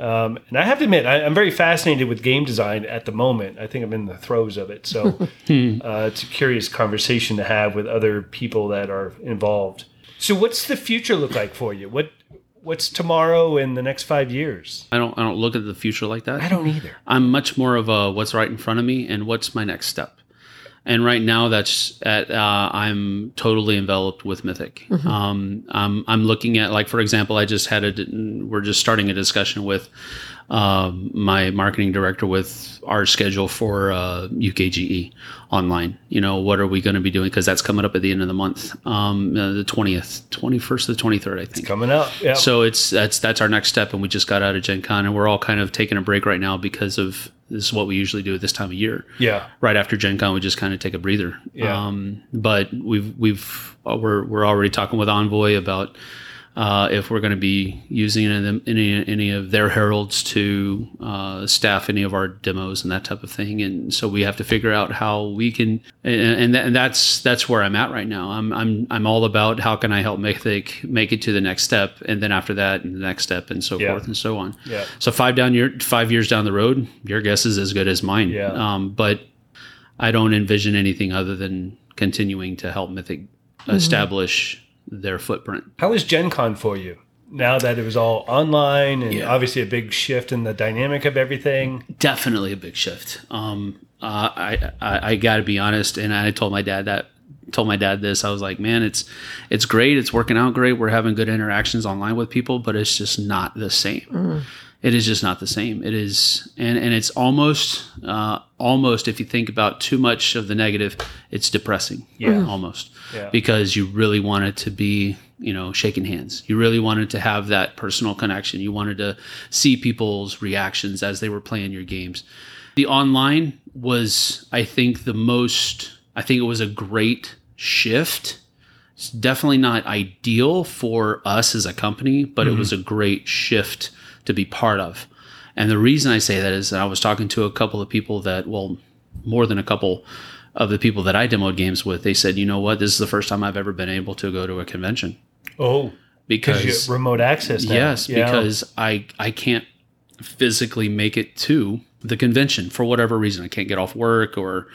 Um, and I have to admit, I, I'm very fascinated with game design at the moment. I think I'm in the throes of it. So uh, it's a curious conversation to have with other people that are involved. So, what's the future look like for you? What What's tomorrow and the next five years? I don't I don't look at the future like that. I don't either. I'm much more of a what's right in front of me and what's my next step. And right now, that's at uh, I'm totally enveloped with Mythic. Um, I'm I'm looking at like for example, I just had a we're just starting a discussion with um, my marketing director with our schedule for uh, UKGE online. You know, what are we going to be doing? Because that's coming up at the end of the month, um, uh, the twentieth, twenty first to the twenty third, I think. It's coming up. Yeah. So it's that's that's our next step, and we just got out of Gen Con, and we're all kind of taking a break right now because of this is what we usually do at this time of year. yeah. Right after Gen Con, we just kind of take a breather. Yeah. Um, but we've we've uh, we're we're already talking with Envoy about uh, if we're going to be using any of, them, any any of their heralds to uh, staff any of our demos and that type of thing. And so we have to figure out how we can, and, and, that, and that's that's where I'm at right now. I'm I'm I'm all about how can I help Mythic make it to the next step, and then after that, and the next step, and so Yeah. forth and so on. Yeah. So five down year, five years down the road, your guess is as good as mine. Yeah. Um, but I don't envision anything other than continuing to help Mythic establish their footprint. How was Gen Con for you? Now that it was all online and Yeah. obviously a big shift in the dynamic of everything. Definitely a big shift. Um, uh, I I, I got to be honest, and I told my dad that. Told my dad this. I was like, "Man, it's it's great. It's working out great. We're having good interactions online with people, but it's just not the same. It is just not the same. It is, and and it's almost uh, almost if you think about too much of the negative, it's depressing. Yeah. almost Yeah. because you really want it to be you know shaking hands you really wanted to have that personal connection you wanted to see people's reactions as they were playing your games the online was i think the most i think it was a great shift it's definitely not ideal for us as a company but it was a great shift to be part of. And the reason I say that is that I was talking to a couple of people that, well, more than a couple of the people that I demoed games with. They said, you know what, this is the first time I've ever been able to go to a convention Oh, because you remote access. Now. yes, Yeah. because I I can't physically make it to the convention for whatever reason. I can't get off work or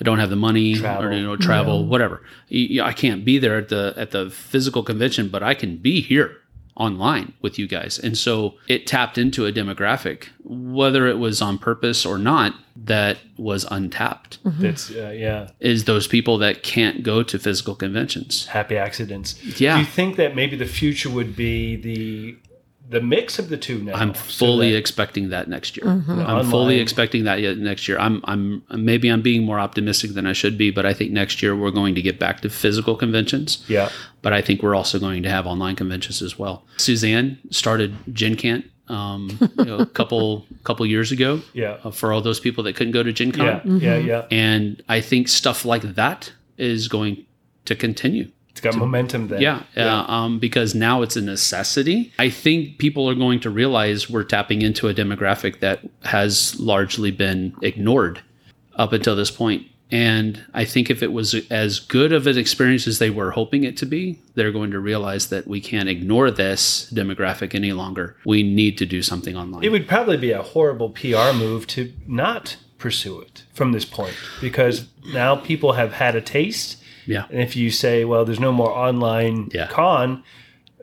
I don't have the money Travel. or you know travel whatever. I can't be there at the at the physical convention, but I can be here online with you guys. And so it tapped into a demographic whether it was on purpose or not that was untapped. that's uh, yeah, Is those people that can't go to physical conventions. happy accidents. Yeah. Do you think that maybe the future would be the the mix of the two now? I'm So fully that expecting that next year. Mm-hmm. I'm online- fully expecting that yet next year. I'm I'm maybe I'm being more optimistic than I should be, but I think next year we're going to get back to physical conventions. Yeah. But I think we're also going to have online conventions as well. Suzanne started GenCant um, you know, a couple couple years ago Yeah. uh, for all those people that couldn't go to Gen Con. Yeah. Yeah. Yeah. And I think stuff like that is going to continue. It's got momentum then. Yeah, yeah. Um, because now it's a necessity. I think people are going to realize we're tapping into a demographic that has largely been ignored up until this point. And I think if it was as good of an experience as they were hoping it to be, they're going to realize that we can't ignore this demographic any longer. We need to do something online. It would probably be a horrible PR move to not pursue it from this point because now people have had a taste. Yeah. And if you say, well, there's no more online Yeah. con,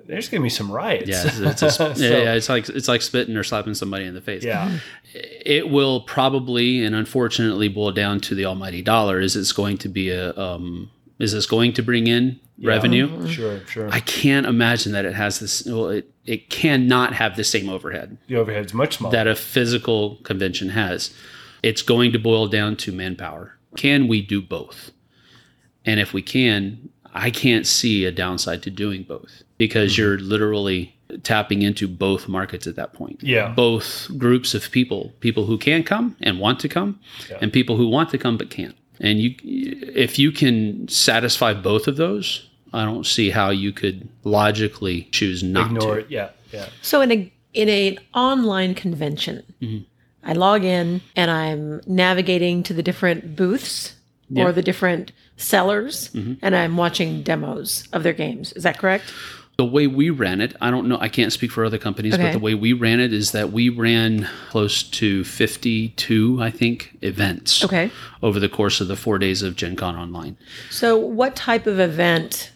there's going to be some riots. Yeah, it's, it's a, So- yeah, yeah, it's like it's like spitting or slapping somebody in the face. yeah. it will probably and unfortunately boil down to the almighty dollar is it's going to be a um, is this going to bring in revenue Sure, sure. i can't imagine that it has this well it, it cannot have the same overhead the overhead's much smaller. that a physical convention has it's going to boil down to manpower can we do both and if we can i can't see a downside to doing both because mm-hmm. you're literally tapping into both markets at that point Yeah. both groups of people people who can come and want to come Yeah. and people who want to come but can't and you if you can satisfy both of those i don't see how you could logically choose not to Ignore to it. Yeah. Yeah. So in a in an online convention, mm-hmm. I log in and I'm navigating to the different booths or the different sellers, mm-hmm. and I'm watching demos of their games. Is that correct? the way we ran it i don't know i can't speak for other companies Okay. but the way we ran it is that we ran close to 52 i think events Okay. over the course of the four days of gen con online So what type of event?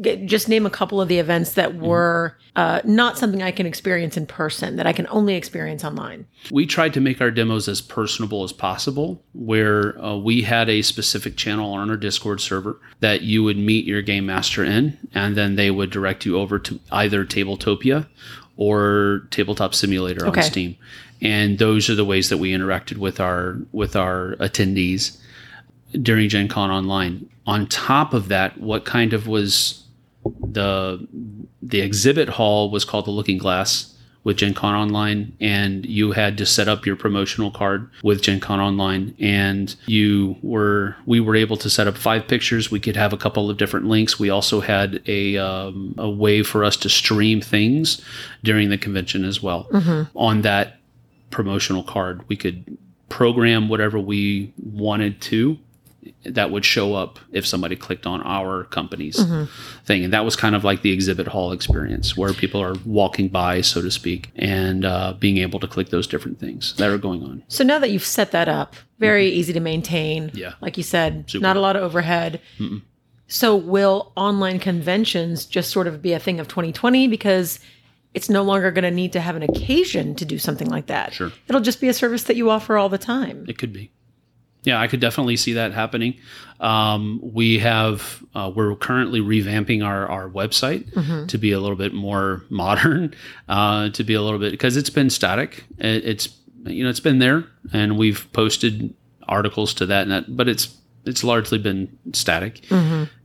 G- Just name a couple of the events that were uh, not something I can experience in person that I can only experience online. we tried to make our demos as personable as possible where uh, we had a specific channel on our discord server that you would meet your game master in and then they would direct you over to either tabletopia or tabletop simulator Okay. on steam and those are the ways that we interacted with our with our attendees during gen con online on top of that what kind of was the the exhibit hall was called the Looking Glass with Gen Con Online, and you had to set up your promotional card with Gen Con Online, and you were we were able to set up five pictures. We could have a couple of different links. We also had a um, a way for us to stream things during the convention as well. On that promotional card, we could program whatever we wanted to that would show up if somebody clicked on our company's thing. And that was kind of like the exhibit hall experience where people are walking by, so to speak, and uh, being able to click those different things that are going on. So now that you've set that up, very easy to maintain. Yeah. Like you said, Super. not a lot of overhead. So will online conventions just sort of be a thing of 2020 because it's no longer going to need to have an occasion to do something like that? Sure. It'll just be a service that you offer all the time. It could be. Yeah, I could definitely see that happening. Um, we have uh, we're currently revamping our our website to be a little bit more modern, uh, to be a little bit because it's been static. It, it's you know it's been there, and we've posted articles to that and that, but it's it's largely been static.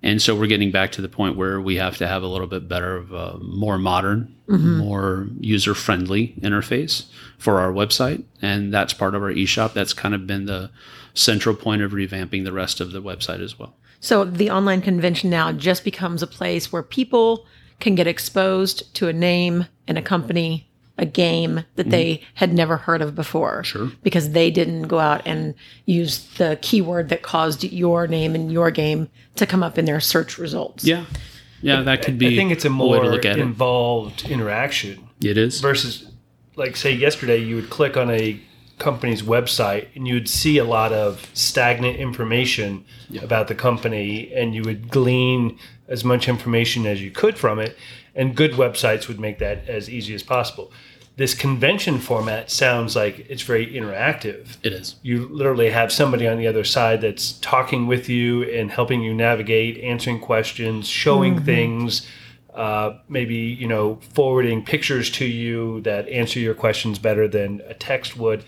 And so we're getting back to the point where we have to have a little bit better of a more modern, more user friendly interface for our website. And that's part of our eShop. That's kind of been the central point of revamping the rest of the website as well. So the online convention now just becomes a place where people can get exposed to a name and a company a game that mm-hmm. they had never heard of before. Sure. Because they didn't go out and use the keyword that caused your name and your game to come up in their search results. Yeah. Yeah, that could be. I think it's a more to look at it. involved interaction It is. versus, like, say, yesterday you would click on a company's website and you would see a lot of stagnant information about the company and you would glean as much information as you could from it. And good websites would make that as easy as possible. This convention format sounds like it's very interactive. It is. you literally have somebody on the other side that's talking with you and helping you navigate, answering questions, showing things, uh, maybe you know forwarding pictures to you that answer your questions better than a text would.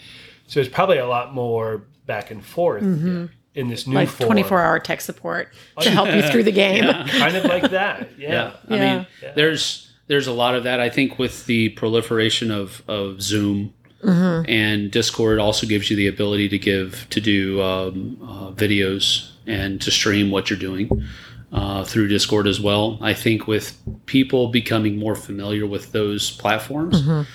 So it's probably a lot more back and forth in this new Like form. 24 hour tech support to help you through the game. kind of like that. Yeah. Yeah. I Yeah. mean, there's there's a lot of that. I think with the proliferation of of Zoom Mm-hmm. and Discord also gives you the ability to give to do um, uh, videos and to stream what you're doing uh, through Discord as well. I think with people becoming more familiar with those platforms, Mm-hmm.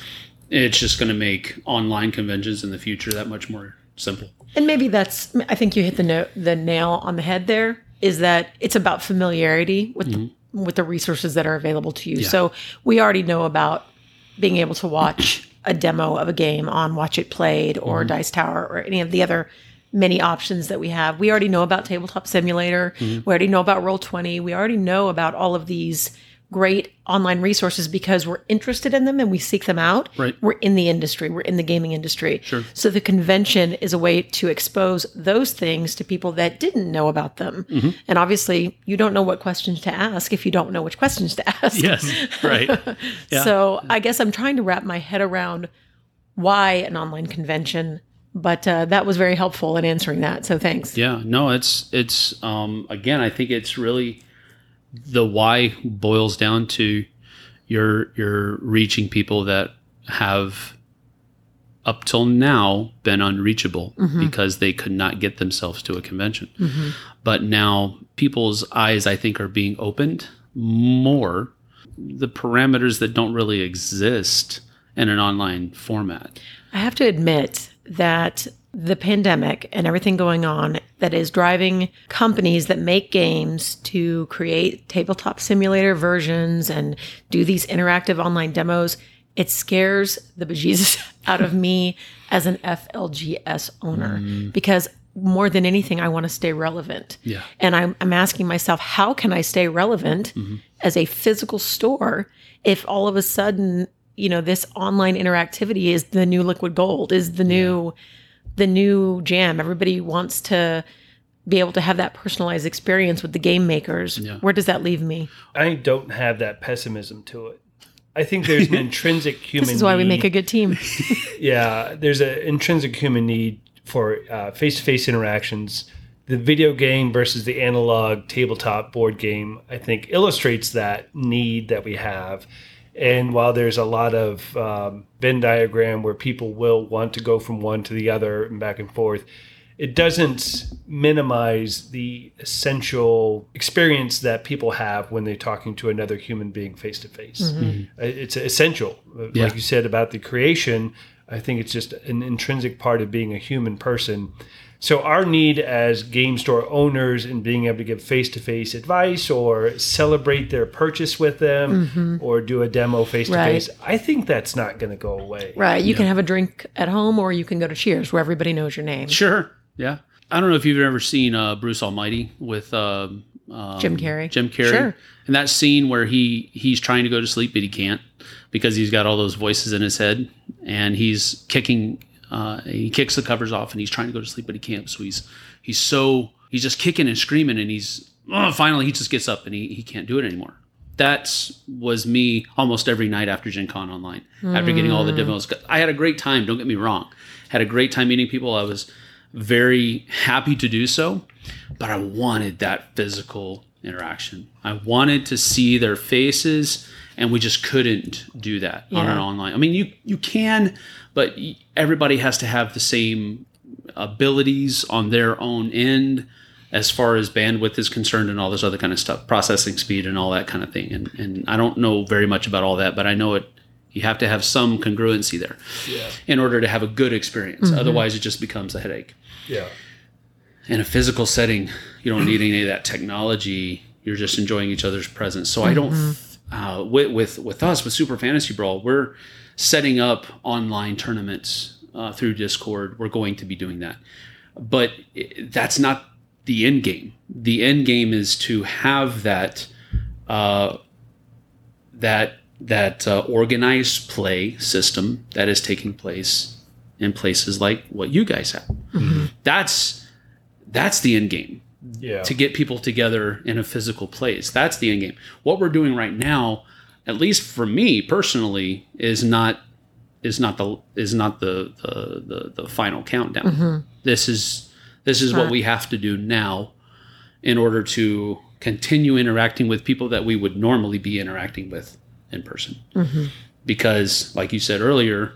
It's just going to make online conventions in the future that much more simple. And maybe that's I think you hit the no, the nail on the head there is that it's about familiarity with the, mm-hmm. with the resources that are available to you. So we already know about being able to watch a demo of a game on Watch It Played or mm-hmm. Dice Tower or any of the other many options that we have. We already know about Tabletop Simulator. Mm-hmm. We already know about Roll20. We already know about all of these great online resources because we're interested in them and we seek them out. Right. We're in the industry. We're in the gaming industry. Sure. So the convention is a way to expose those things to people that didn't know about them. Mm-hmm. And obviously, you don't know what questions to ask if you don't know which questions to ask. Yes, right. Yeah. So I guess I'm trying to wrap my head around why an online convention, but uh, that was very helpful in answering that. So thanks. Yeah, no, it's it's um again, I think it's really the why boils down to you're you're reaching people that have up till now been unreachable mm-hmm. because they could not get themselves to a convention. Mm-hmm. But now people's eyes I think are being opened more the parameters that don't really exist in an online format. I have to admit that the pandemic and everything going on that is driving companies that make games to create tabletop simulator versions and do these interactive online demos, it scares the bejesus out of me as an FLGS owner mm. because more than anything, I want to stay relevant. Yeah. And I'm, I'm asking myself, how can I stay relevant mm-hmm. as a physical store if all of a sudden, you know, this online interactivity is the new liquid gold, is the new the new jam. Everybody wants to be able to have that personalized experience with the game makers. Where does that leave me? I don't have that pessimism to it. I think there's an intrinsic human. This is why we make a good team. Yeah, there's an intrinsic human need for uh, face-to-face interactions. The video game versus the analog tabletop board game, I think, illustrates that need that we have. And while there's a lot of um, Venn diagram where people will want to go from one to the other and back and forth, it doesn't minimize the essential experience that people have when they're talking to another human being face to face. It's essential. Uh, yeah. Like you said about the creation, I think it's just an intrinsic part of being a human person. So our need as game store owners and being able to give face to face advice or celebrate their purchase with them or do a demo face to face, I think that's not going to go away. right. You can have a drink at home or you can go to Cheers where everybody knows your name. Sure. Yeah. I don't know if you've ever seen uh, Bruce Almighty with um, um, Jim Carrey. Jim Carrey. Sure. And that scene where he he's trying to go to sleep but he can't because he's got all those voices in his head and he's kicking. Uh, he kicks the covers off and he's trying to go to sleep but he can't. So he's he's so he's just kicking and screaming and he's oh, finally he just gets up and he, he can't do it anymore. That was me almost every night after Gen Con online. After getting all the demos, I had a great time. Don't get me wrong. Had a great time meeting people. I was very happy to do so, but I wanted that physical interaction. I wanted to see their faces, and we just couldn't do that on an online. I mean, you you can, but everybody has to have the same abilities on their own end as far as bandwidth is concerned and all this other kind of stuff, processing speed and all that kind of thing. And and I don't know very much about all that, but I know it You have to have some congruency there Yeah. in order to have a good experience. Otherwise, it just becomes a headache. Yeah. In a physical setting, you don't need any of that technology. You're just enjoying each other's presence. So I don't. Uh, with, with with us with Super Fantasy Brawl, we're setting up online tournaments uh, through Discord. We're going to be doing that, but that's not the end game. The end game is to have that uh, that that uh, organized play system that is taking place in places like what you guys have. That's that's the end game Yeah. to get people together in a physical place. That's the end game. What we're doing right now, at least for me personally, is not is not the is not the the the, the final countdown. Mm-hmm. This is this is what we have to do now in order to continue interacting with people that we would normally be interacting with in person. Mm-hmm. Because, like you said earlier,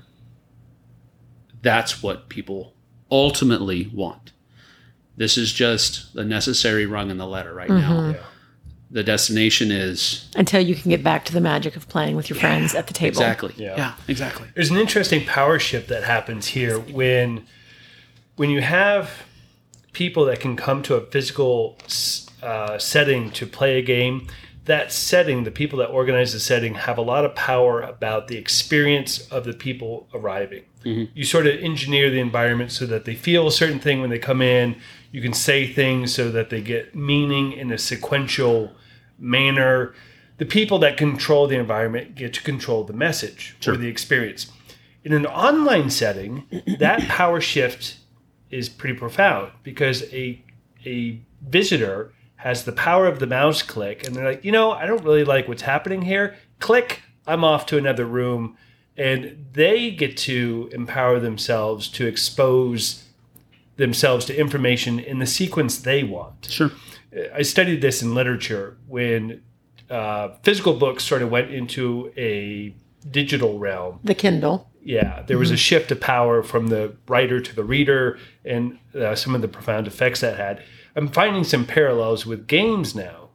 that's what people ultimately want. This is just the necessary rung in the ladder right now. Mm-hmm. Yeah. The destination is Until you can get back to the magic of playing with your friends at the table. exactly. Yeah. Yeah, exactly. There's an interesting power shift that happens here when when you have people that can come to a physical uh, setting to play a game. That setting, the people that organize the setting, have a lot of power about the experience of the people arriving. You sort of engineer the environment so that they feel a certain thing when they come in. You can say things so that they get meaning in a sequential manner. The people that control the environment get to control the message or the experience. In an online setting, that power shift is pretty profound because a a visitor has the power of the mouse click and they're like, you know, I don't really like what's happening here. Click, I'm off to another room. And they get to empower themselves to expose themselves to information in the sequence they want. Sure. I studied this in literature when uh, physical books sort of went into a digital realm. The Kindle. Yeah, there was a shift of power from the writer to the reader, and uh, some of the profound effects that had. I'm finding some parallels with games now,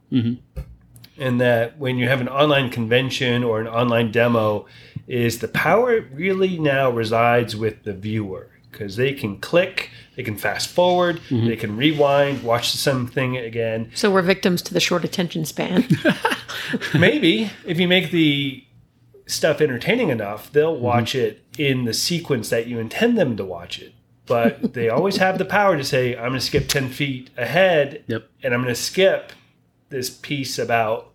in that when you have an online convention or an online demo, is the power really now resides with the viewer because they can click, they can fast forward, they can rewind, watch something again. So we're victims to the short attention span. Maybe if you make the stuff entertaining enough, they'll watch it in the sequence that you intend them to watch it. But they always have the power to say, I'm going to skip 10 feet ahead Yep. and I'm going to skip this piece about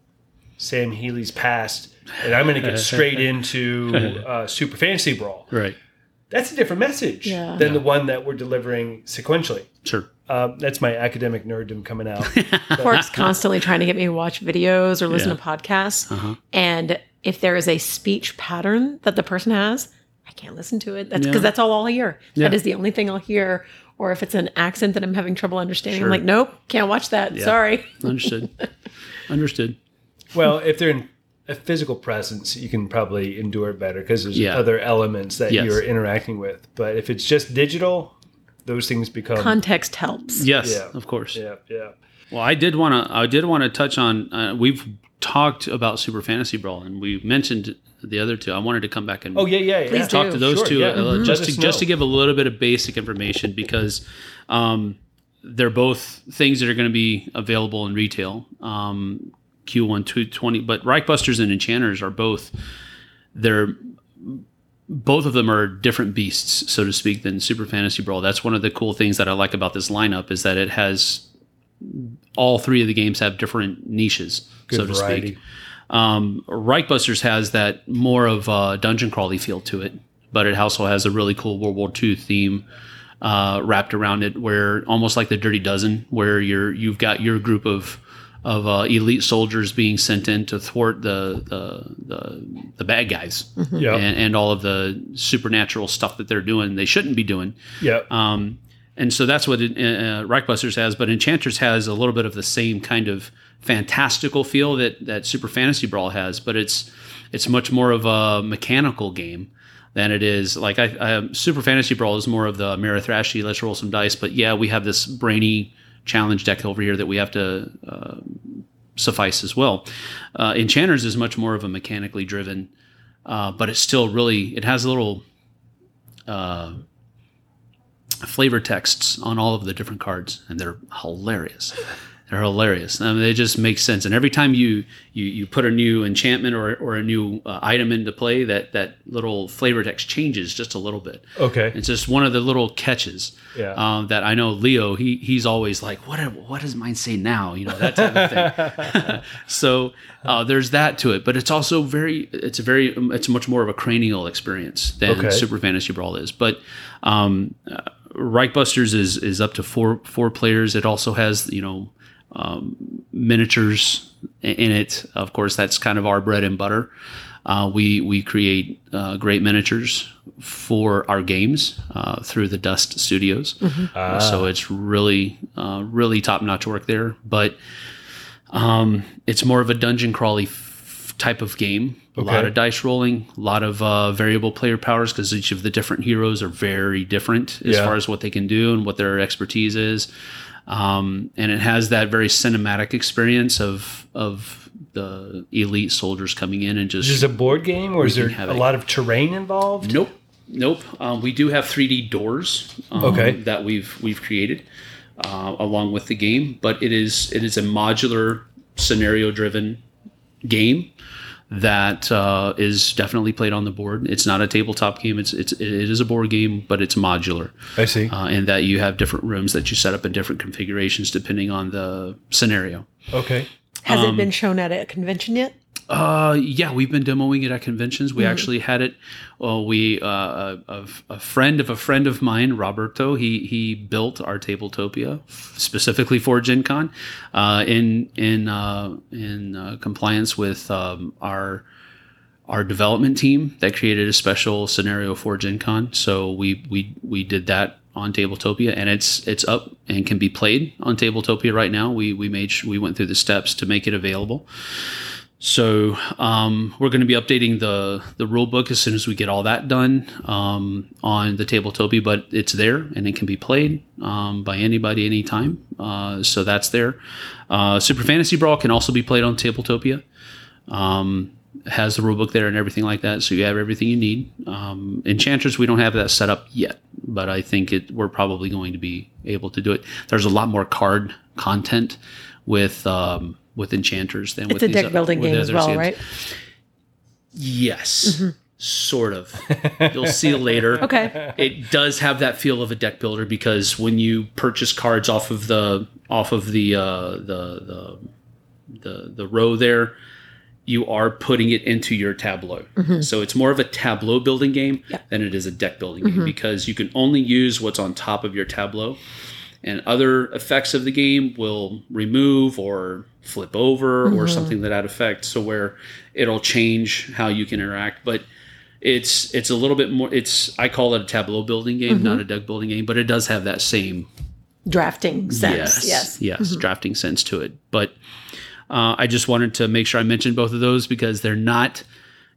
Sam Healey's past and I'm going to get straight into uh, Super Fantasy Brawl. Right. That's a different message Yeah. than the one that we're delivering sequentially. Sure. Um, that's my academic nerddom coming out. Cork's constantly trying to get me to watch videos or listen Yeah. to podcasts. Uh-huh. And if there is a speech pattern that the person has, I can't listen to it. That's because Yeah. that's all I'll hear. That Yeah. is the only thing I'll hear. Or if it's an accent that I'm having trouble understanding, Sure. I'm like, nope, can't watch that. Sorry. Understood. Understood. Well, if they're in a physical presence, you can probably endure better because there's Yeah. other elements that Yes. you're interacting with. But if it's just digital, those things become Context helps. Yes, Yeah. of course. yeah, yeah. Well, I did want to. I did want to touch on. Uh, we've talked about Super Fantasy Brawl, and we mentioned the other two. I wanted to come back and Oh yeah, yeah. Please yeah. do. talk to those Sure, two yeah. uh, Mhm. just to just to give a little bit of basic information because um, they're both things that are going to be available in retail. Um, Q1 220, but Reichbusters and Enchanters are both they're both of them are different beasts, so to speak, than Super Fantasy Brawl. That's one of the cool things that I like about this lineup is that it has all three of the games have different niches, so to variety. speak. Um, Reichbusters has that more of a dungeon crawly feel to it, but it also has a really cool World War II theme uh, wrapped around it, where almost like the Dirty Dozen, where you're you've got your group of of uh, elite soldiers being sent in to thwart the the the, the bad guys Yeah, and, and all of the supernatural stuff that they're doing they shouldn't be doing. yeah. Um, and so that's what it, uh, Reichbusters has, but Enchanters has a little bit of the same kind of fantastical feel that that Super Fantasy Brawl has, but it's it's much more of a mechanical game than it is like I, I Super Fantasy Brawl is more of the Merithrashy, let's roll some dice, but yeah, we have this brainy challenge deck over here that we have to uh, suffice as well. Uh, Enchanters is much more of a mechanically driven uh, but it's still really it has little uh, flavor texts on all of the different cards, and they're hilarious. They're hilarious. I mean, they just make sense. And every time you you, you put a new enchantment or, or a new uh, item into play, that that little flavor text changes just a little bit. Okay. It's just one of the little catches. Yeah. Um, that I know Leo. He he's always like, what what does mine say now? You know that type of thing. so uh, there's that to it, but it's also very it's a very it's much more of a cranial experience than Okay. Super Fantasy Brawl is. But um, uh, Reichbusters is is up to four four players. It also has you know um, miniatures in it. Of course, that's kind of our bread and butter. Uh, we we create uh, great miniatures for our games uh, through the Dust Studios, Uh, so it's really uh, really top notch work there. But um, it's more of a dungeon crawly f- type of game. A lot of dice rolling, a lot of uh, variable player powers because each of the different heroes are very different as Yeah. far as what they can do and what their expertise is. Um, and it has that very cinematic experience of of the elite soldiers coming in and just Is this a board game or is there a lot of terrain involved? Nope, nope. Um, we do have 3D doors. Um, Okay. That we've we've created uh, along with the game, but it is it is a modular scenario driven game that uh, is definitely played on the board. It's not a tabletop game. It's it's it is a board game, but it's modular, I see. uh, in that you have different rooms that you set up in different configurations depending on the scenario. okay. Has Um, it been shown at a convention yet? Uh, yeah, we've been demoing it at conventions. We actually had it. Well, we uh, a, a friend of a friend of mine, Roberto. He he built our Tabletopia specifically for Gen Con, uh, in in uh, in uh, compliance with um, our our development team that created a special scenario for Gen Con. So we we we did that on Tabletopia, and it's it's up and can be played on Tabletopia right now. We we made sh- we went through the steps to make it available. So um, we're going to be updating the the rule book as soon as we get all that done um, on the Tabletopia, but it's there and it can be played um, by anybody anytime. Uh, so that's there. Uh, Super Fantasy Brawl can also be played on Tabletopia. Um, has the rule book there and everything like that, so you have everything you need. Um, Enchanters, we don't have that set up yet, but I think it we're probably going to be able to do it. There's a lot more card content with with with enchanters than with It's a deck oth- building with game as well, games. right? Yes, mm-hmm. sort of. You'll see later. Okay. It does have that feel of a deck builder because when you purchase cards off of the off of the uh, the the the the row there, you are putting it into your tableau. Mm-hmm. So it's more of a tableau building game than it is a deck building game mm-hmm. because you can only use what's on top of your tableau and other effects of the game will remove or flip over or something to that effect so where it'll change how you can interact. But it's it's a little bit more it's i call it a tableau building game not a deck building game but it does have that same Drafting sense. yes Yes. yes drafting sense to it. But uh, i just wanted to make sure i mentioned both of those because they're not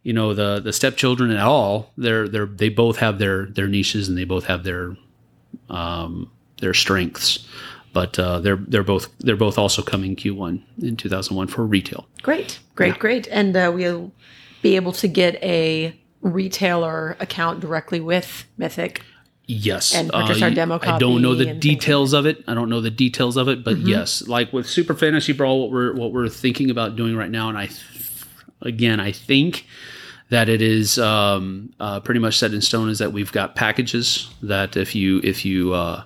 you know the the stepchildren at all they're they're they both have their their niches and they both have their um their strengths but uh, they're they're both they're both also coming Q1 in 2001 for retail. Great. Great. Great. And uh, we'll be able to get a retailer account directly with Mythic. Yes, And purchase our you- demo I don't know the things like details of it. I don't know the details of it, but yes, like with Super Fantasy Brawl, what we're what we're thinking about doing right now, and I, again, I think that it is um, uh, pretty much set in stone. Is that we've got packages that if you if you uh,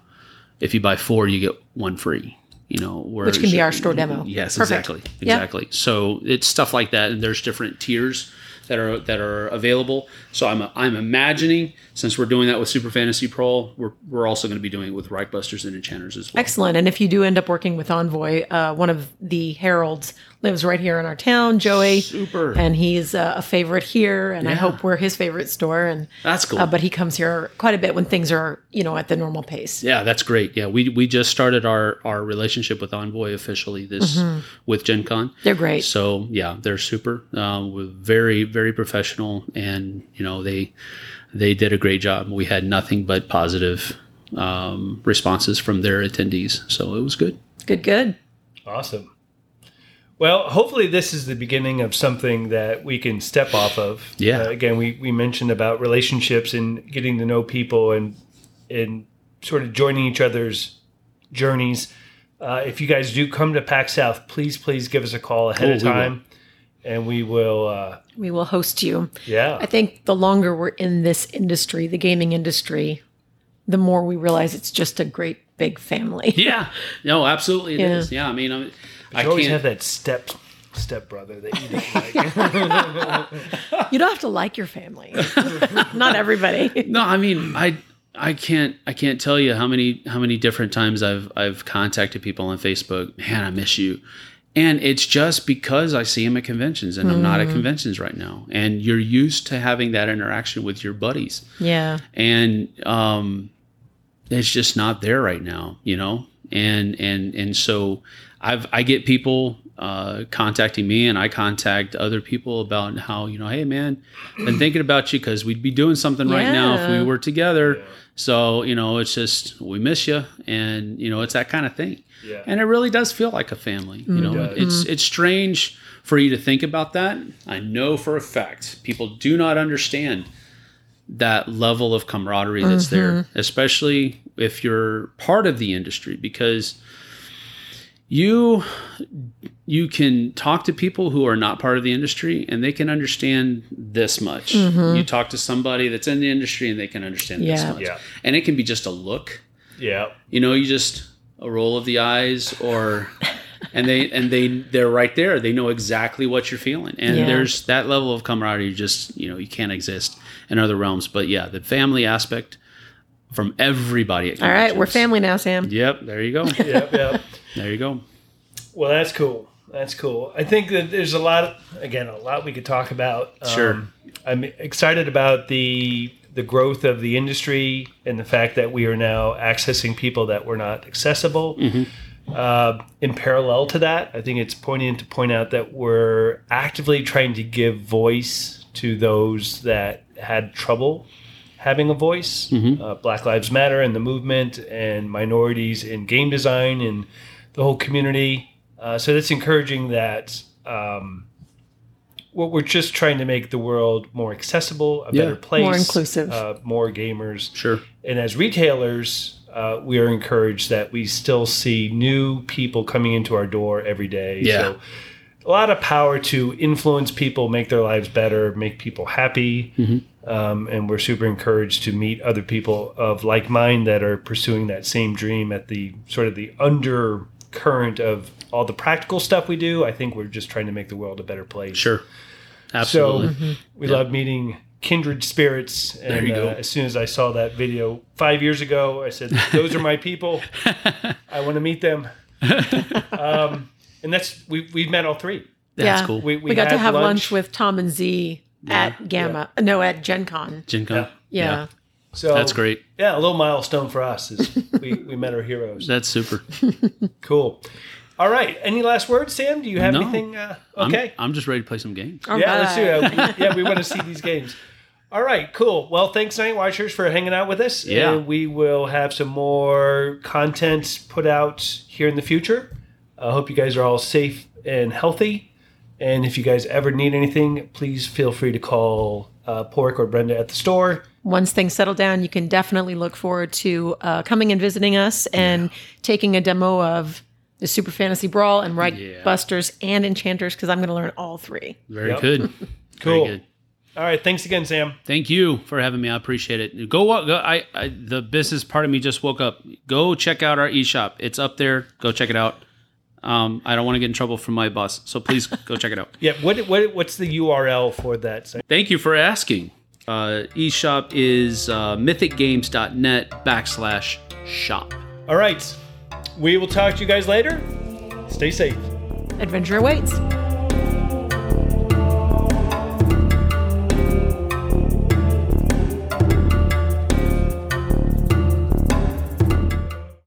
if you buy four, you get one free. You know, Which can be our store demo. Yes, Perfect. exactly, exactly. So it's stuff like that, and there's different tiers that are that are available. So I'm I'm imagining since we're doing that with Super Fantasy Brawl, we're we're also going to be doing it with Reichbusters and Enchanters as well. Excellent. And if you do end up working with Envoy, uh, one of the heralds lives right here in our town, Joey. Super. And he's uh, a favorite here, and I hope we're his favorite store. And That's cool. uh, but he comes here quite a bit when things are, you know, at the normal pace. yeah, that's great. Yeah, we we just started our our relationship with Envoy officially this with Gen Con. They're great. So yeah, they're super. Um, we're very very professional, and you know they they did a great job. We had nothing but positive um, responses from their attendees, so it was good. Good, good. Awesome. Well, hopefully, this is the beginning of something that we can step off of. Yeah. Uh, again, we, we mentioned about relationships and getting to know people and and sort of joining each other's journeys. Uh, if you guys do come to PAX South, please please give us a call ahead Oh, of we will. time, and we will. Uh, We will host you. yeah. I think the longer we're in this industry, the gaming industry, the more we realize it's just a great big family. Yeah. No, absolutely it is. Yeah. yeah. I mean. I mean, I'm, I you always can't. have that step step brother that you don't like. You don't have to like your family. Not everybody. No, I mean, I I can't I can't tell you how many how many different times I've I've contacted people on Facebook. Man, I miss you. And it's just because I see them at conventions and I'm not at conventions right now. And you're used to having that interaction with your buddies. Yeah. And um it's just not there right now, you know? And and and so I've I get people uh, contacting me and I contact other people about how, you know, hey man, been thinking about you because we'd be doing something right now if we were together. So, you know, it's just we miss you and you know, it's that kind of thing. Yeah. And it really does feel like a family. You know, does. it's it's strange for you to think about that. I know for a fact people do not understand that level of camaraderie that's there, mm-hmm. especially if you're part of the industry, because you you can talk to people who are not part of the industry and they can understand this much. Mm-hmm. You talk to somebody that's in the industry and they can understand this much. Yeah. And it can be just a look. yeah. You know, you just a roll of the eyes or and they and they they're right there. They know exactly what you're feeling. And Yeah. there's that level of camaraderie just, you know, you can't exist in other realms. But yeah, the family aspect from everybody at All right. We're family now, Sam. Yep, there you go. Yep. Yep. There you go. Well, that's cool. That's cool. I think that there's a lot, of, again, a lot we could talk about. Um, Sure. I'm excited about the the growth of the industry and the fact that we are now accessing people that were not accessible. Mm-hmm. Uh, in parallel to that, I think it's poignant to point out that we're actively trying to give voice to those that had trouble having a voice. Mm-hmm. Uh, Black Lives Matter and the movement, and minorities in game design and the whole community. Uh, so that's encouraging that um, we're we're just trying to make the world more accessible, a Yeah. better place, More inclusive. uh, more gamers. Sure. And as retailers, uh, we are encouraged that we still see new people coming into our door every day. Yeah. So a lot of power to influence people, make their lives better, make people happy. Mm-hmm. Um, and we're super encouraged to meet other people of like mind that are pursuing that same dream at the sort of the undercurrent of all the practical stuff we do. I think we're just trying to make the world a better place. Sure. Absolutely. So we love meeting kindred spirits. And you go. Uh, as soon as I saw that video five years ago, I said, "Those are my people. I want to meet them." um, and that's we we've met all three. That's yeah. cool. We We, got to have lunch. with Tom and Zee at GAMA. No, at Gen Con. Gen Con. Yeah. So That's great. Yeah, a little milestone for us is we, we met our heroes. That's super. Cool. All right. Any last words, Sam? Do you have No. anything? Uh, I'm- okay. I'm, just ready to play some games. All yeah, let's do right. that. We- yeah, we want to see these games. All right, cool. Well, thanks, Night Watchers, for hanging out with us. Yeah. And we will have some more content put out here in the future. I hope you guys are all safe and healthy. And if you guys ever need anything, please feel free to call uh, Pork or Brenda at the store. Once things settle down, you can definitely look forward to uh, coming and visiting us and taking a demo of the Super Fantasy Brawl and Right Yeah. Busters and Enchanters because I'm going to learn all three. Very Yep. good. Cool. Very good. All right. Thanks again, Sam. Thank you for having me. I appreciate it. Go, wa- go I, I the business part of me just woke up. Go check out our eShop. It's up there. Go check it out. Um, I don't want to get in trouble from my boss, so please go check it out. Yeah. What, what What's the URL for that site? Thank you for asking. Uh, eShop is uh, mythicgames.net backslash shop. All right. We will talk to you guys later. Stay safe. Adventure awaits.